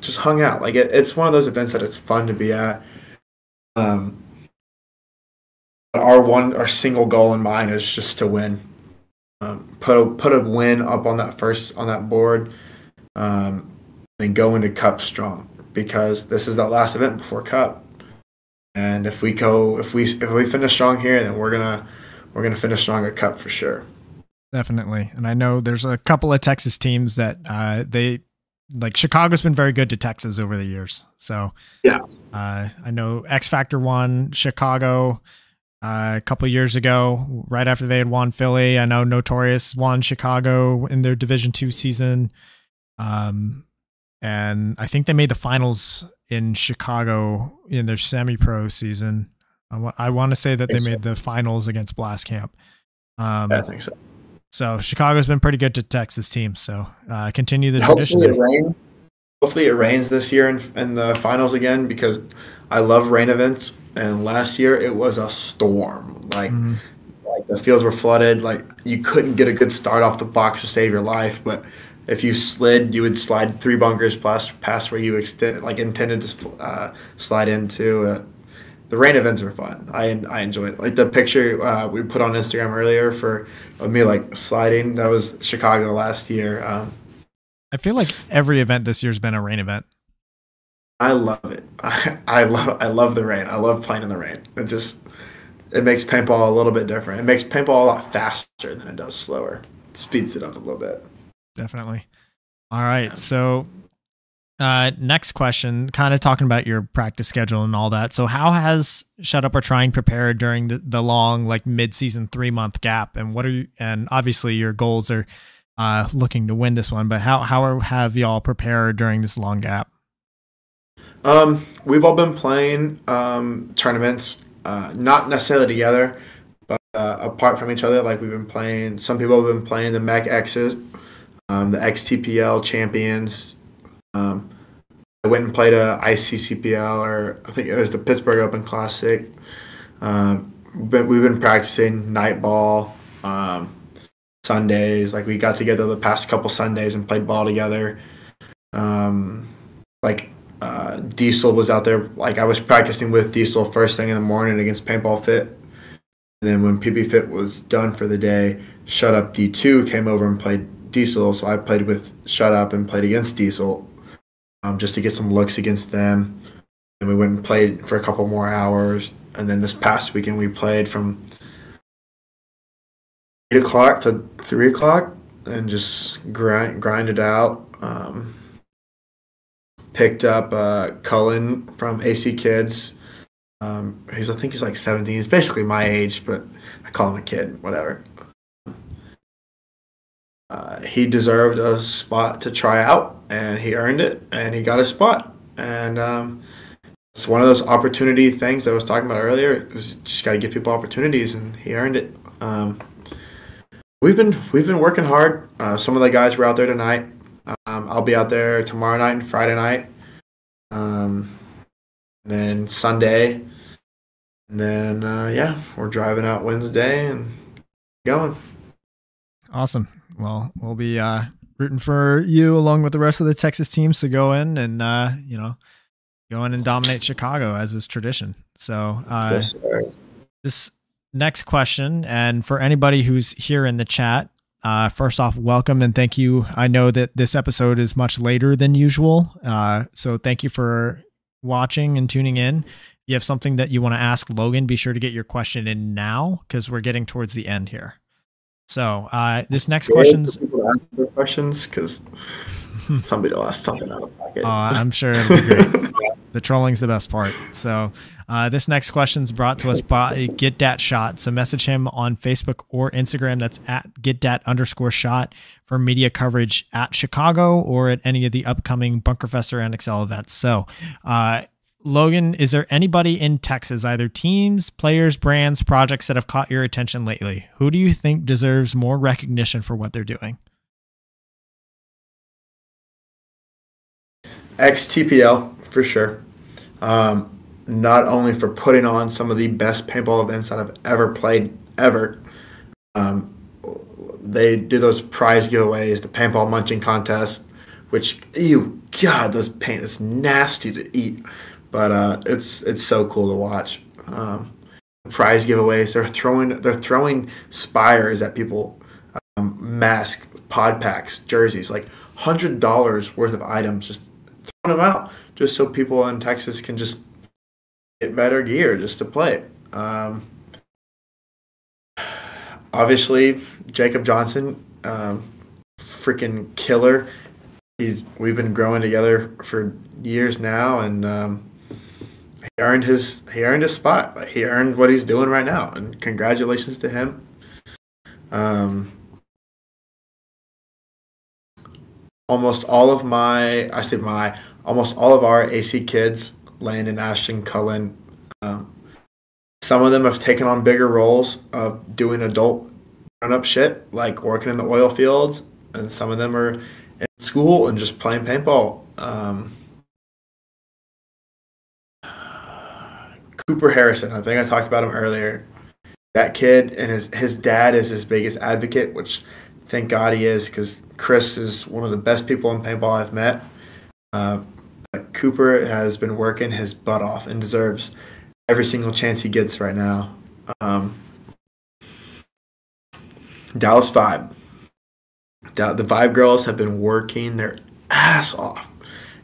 just hung out. Like it, it's one of those events that it's fun to be at. Um, our one, our single goal in mind is just to win. Um, put a put a win up on that first on that board, um, and go into Cup strong because this is the last event before Cup. And if we go, if we if we finish strong here, then we're gonna we're gonna finish strong at Cup for sure. Definitely, and I know there's a couple of Texas teams that uh, they like. Chicago's been very good to Texas over the years, so yeah. Uh, I know X Factor won Chicago uh, a couple years ago, right after they had won Philly. I know Notorious won Chicago in their Division Two season, um, and I think they made the finals in Chicago in their semi-pro season. I, want to say that they made the finals against Blast Camp. Um, I think so. So Chicago's been pretty good to Texas teams. So uh, continue the tradition. Hopefully it, rains. Hopefully it rains this year in, in the finals again because I love rain events and last year it was a storm. Like mm-hmm. like the fields were flooded. Like you couldn't get a good start off the box to save your life. But if you slid, you would slide three bunkers past past where you extend like intended to uh, slide into. Uh, the rain events are fun. I I enjoy it. Like the picture uh, we put on Instagram earlier for of me like sliding. That was Chicago last year. Um, I feel like every event this year's been a rain event. I love it. I, I love I love the rain. I love playing in the rain. It just it makes paintball a little bit different. It makes paintball a lot faster than it does slower. It speeds it up a little bit. Definitely. All right. So uh, next question, kind of talking about your practice schedule and all that. So, how has Shut Up We're Trying prepared during the, the long, like mid-season three month gap? And what are you? And obviously, your goals are uh, looking to win this one. But how how are, have y'all prepared during this long gap? Um, we've all been playing um, tournaments, uh, not necessarily together, but uh, apart from each other. Like we've been playing. Some people have been playing the MEC X's, um, the XTPL champions. Um, I went and played a ICCPL, or I think it was the Pittsburgh Open Classic. Um, but we've been practicing night ball um, Sundays. Like we got together the past couple Sundays and played ball together. Um, like uh, Diesel was out there. Like I was practicing with Diesel first thing in the morning against Paintball Fit. And then when PP Fit was done for the day, Shut Up D2 came over and played Diesel. So I played with Shut Up and played against Diesel um, just to get some looks against them. And we went and played for a couple more hours. And then this past weekend, we played from 8 o'clock to 3 o'clock and just grind, grind it out. Um, picked up uh, Cullen from AC Kids. Um, he's I think he's like 17. He's basically my age, but I call him a kid. Whatever. Uh, he deserved a spot to try out, and he earned it, and he got a spot. And um, it's one of those opportunity things that I was talking about earlier. just got to give people opportunities, and he earned it. Um, we've been we've been working hard. Uh, some of the guys were out there tonight. Um, I'll be out there tomorrow night and Friday night. Um, and then Sunday. And then, uh, yeah, we're driving out Wednesday and going. Awesome. Well, we'll be uh, rooting for you along with the rest of the Texas teams to go in and, uh, you know, go in and dominate Chicago as is tradition. So, uh, yes, this next question, and for anybody who's here in the chat, uh, first off, welcome and thank you. I know that this episode is much later than usual, uh, so thank you for watching and tuning in. If you have something that you want to ask Logan, be sure to get your question in now because we're getting towards the end here. So uh, this next question's questions because somebody will ask something out of pocket. Uh, I'm sure it'll be great. The trolling's the best part. So uh, this next question is brought to us by Get Dat Shot. So message him on Facebook or Instagram. That's at Get Dat underscore Shot for media coverage at Chicago or at any of the upcoming Bunkerfest or NXL events. So. Uh, Logan, is there anybody in Texas, either teams, players, brands, projects that have caught your attention lately? Who do you think deserves more recognition for what they're doing? XTPL for sure. Um, not only for putting on some of the best paintball events that I've ever played ever. Um, they do those prize giveaways, the paintball munching contest, which ew, God, those paint is nasty to eat, but uh, it's it's so cool to watch. Um, prize giveaways, they're throwing they're throwing spires at people, um, mask, pod packs, jerseys, like hundred dollars worth of items, just throwing them out just so people in Texas can just get better gear just to play. Um, obviously, Jacob Johnson, um, freaking killer. He's we've been growing together for years now, and um, he earned his he earned his spot. He earned what he's doing right now, and congratulations to him. Um, almost all of my I say my almost all of our AC kids, Landon, Ashton, Cullen, um, some of them have taken on bigger roles of doing adult grown up shit, like working in the oil fields, and some of them are in school and just playing paintball. Um, Cooper Harrison, I think I talked about him earlier. That kid and his his dad is his biggest advocate, which thank God he is, because Chris is one of the best people in paintball I've met. Uh, Cooper has been working his butt off and deserves every single chance he gets right now. Um, Dallas Vibe. The Vibe girls have been working their ass off.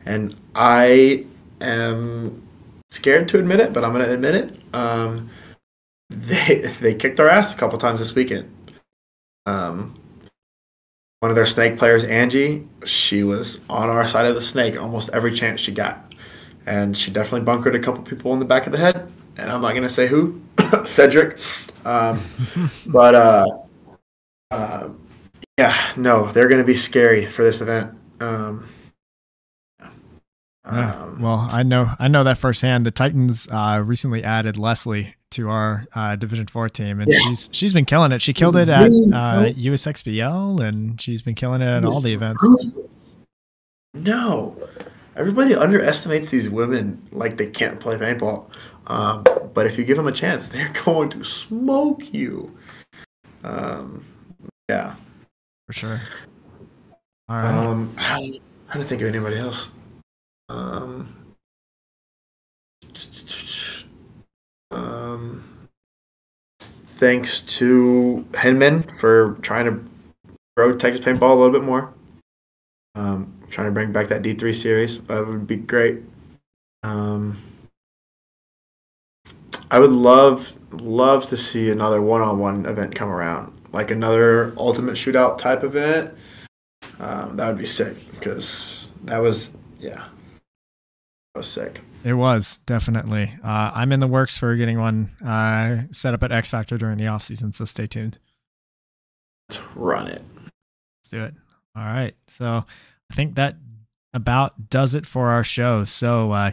And I am scared to admit it, but I'm going to admit it. Um, they they kicked our ass a couple times this weekend. Um, one of their snake players, Angie, she was on our side of the snake almost every chance she got. And she definitely bunkered a couple people in the back of the head. And I'm not going to say who, Cedric. Um, but uh, uh, yeah, no, they're going to be scary for this event. Um, um, well, I know I know that firsthand. The Titans uh, recently added Leslie to our uh, Division Four team, and yeah. she's she's been killing it. She killed it at uh, USXBL, and she's been killing it at all the events. No, everybody underestimates these women like they can't play paintball, um, but if you give them a chance, they're going to smoke you. Um, yeah, for sure. All right. Um, I'm trying to think of anybody else. Um, um, thanks to Henman for trying to grow Texas paintball a little bit more. Um, trying to bring back that D3 series. That would be great. Um, I would love love to see another one-on-one event come around, like another ultimate shootout type event. Um, that would be sick because that was yeah was sick. It was definitely. Uh, I'm in the works for getting one uh, set up at X Factor during the off season, so stay tuned. Let's run it. Let's do it. All right. So I think that about does it for our show. So uh,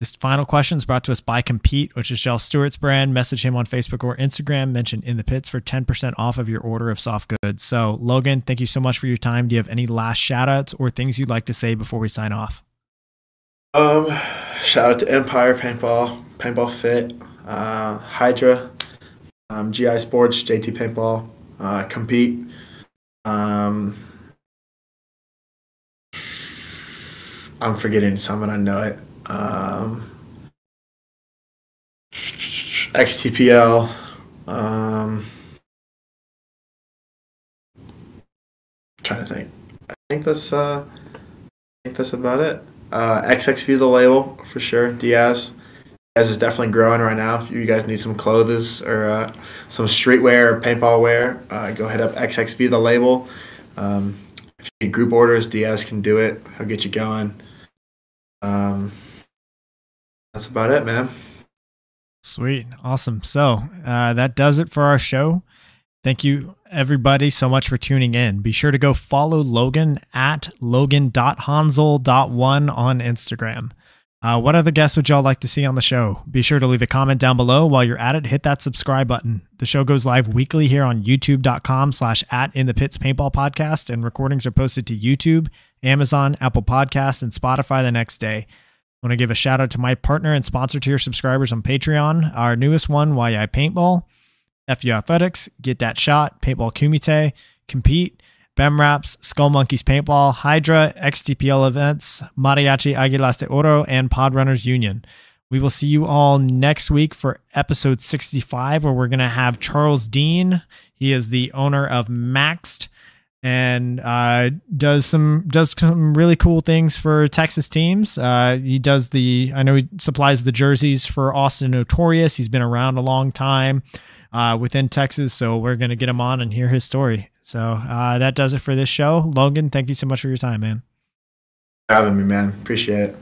this final question is brought to us by Compete, which is Shell Stewart's brand. Message him on Facebook or Instagram. Mention in the pits for 10% off of your order of soft goods. So Logan, thank you so much for your time. Do you have any last shout outs or things you'd like to say before we sign off? Um, shout out to Empire Paintball, Paintball Fit, uh, Hydra, um, GI Sports, JT Paintball, uh, Compete. Um, I'm forgetting someone, I know it. Um, XTPL. Um, trying to think. I think that's uh, I think that's about it. Uh, XXV the label for sure. Diaz. Diaz is definitely growing right now. If you guys need some clothes or uh, some streetwear or paintball wear, uh, go hit up XXV the label. Um, if you need group orders, Diaz can do it. He'll get you going. Um, That's about it, man. Sweet. Awesome. So uh, that does it for our show. Thank you, everybody, so much for tuning in. Be sure to go follow Logan at logan.honzell.one on Instagram. Uh, what other guests would y'all like to see on the show? Be sure to leave a comment down below. While you're at it, hit that subscribe button. The show goes live weekly here on youtube.com slash at in the pits paintball podcast, and recordings are posted to YouTube, Amazon, Apple Podcasts, and Spotify the next day. I want to give a shout out to my partner and sponsor tier subscribers on Patreon. Our newest one, Why I Paintball, FU Athletics, Get Dat Shot, Paintball Kumite, Compete, BEM Raps, Skull Monkeys Paintball, Hydra, XTPL Events, Mariachi Aguilas de Oro, and Pod Runners Union. We will see you all next week for episode 65, where we're going to have Charles Dean. He is the owner of Maxed and uh, does some does some really cool things for Texas teams. Uh, he does the I know he supplies the jerseys for Austin Notorious. He's been around a long time uh, within Texas, so we're gonna get him on and hear his story. So uh, that does it for this show. Logan, thank you so much for your time, man. Having me, man. Appreciate it.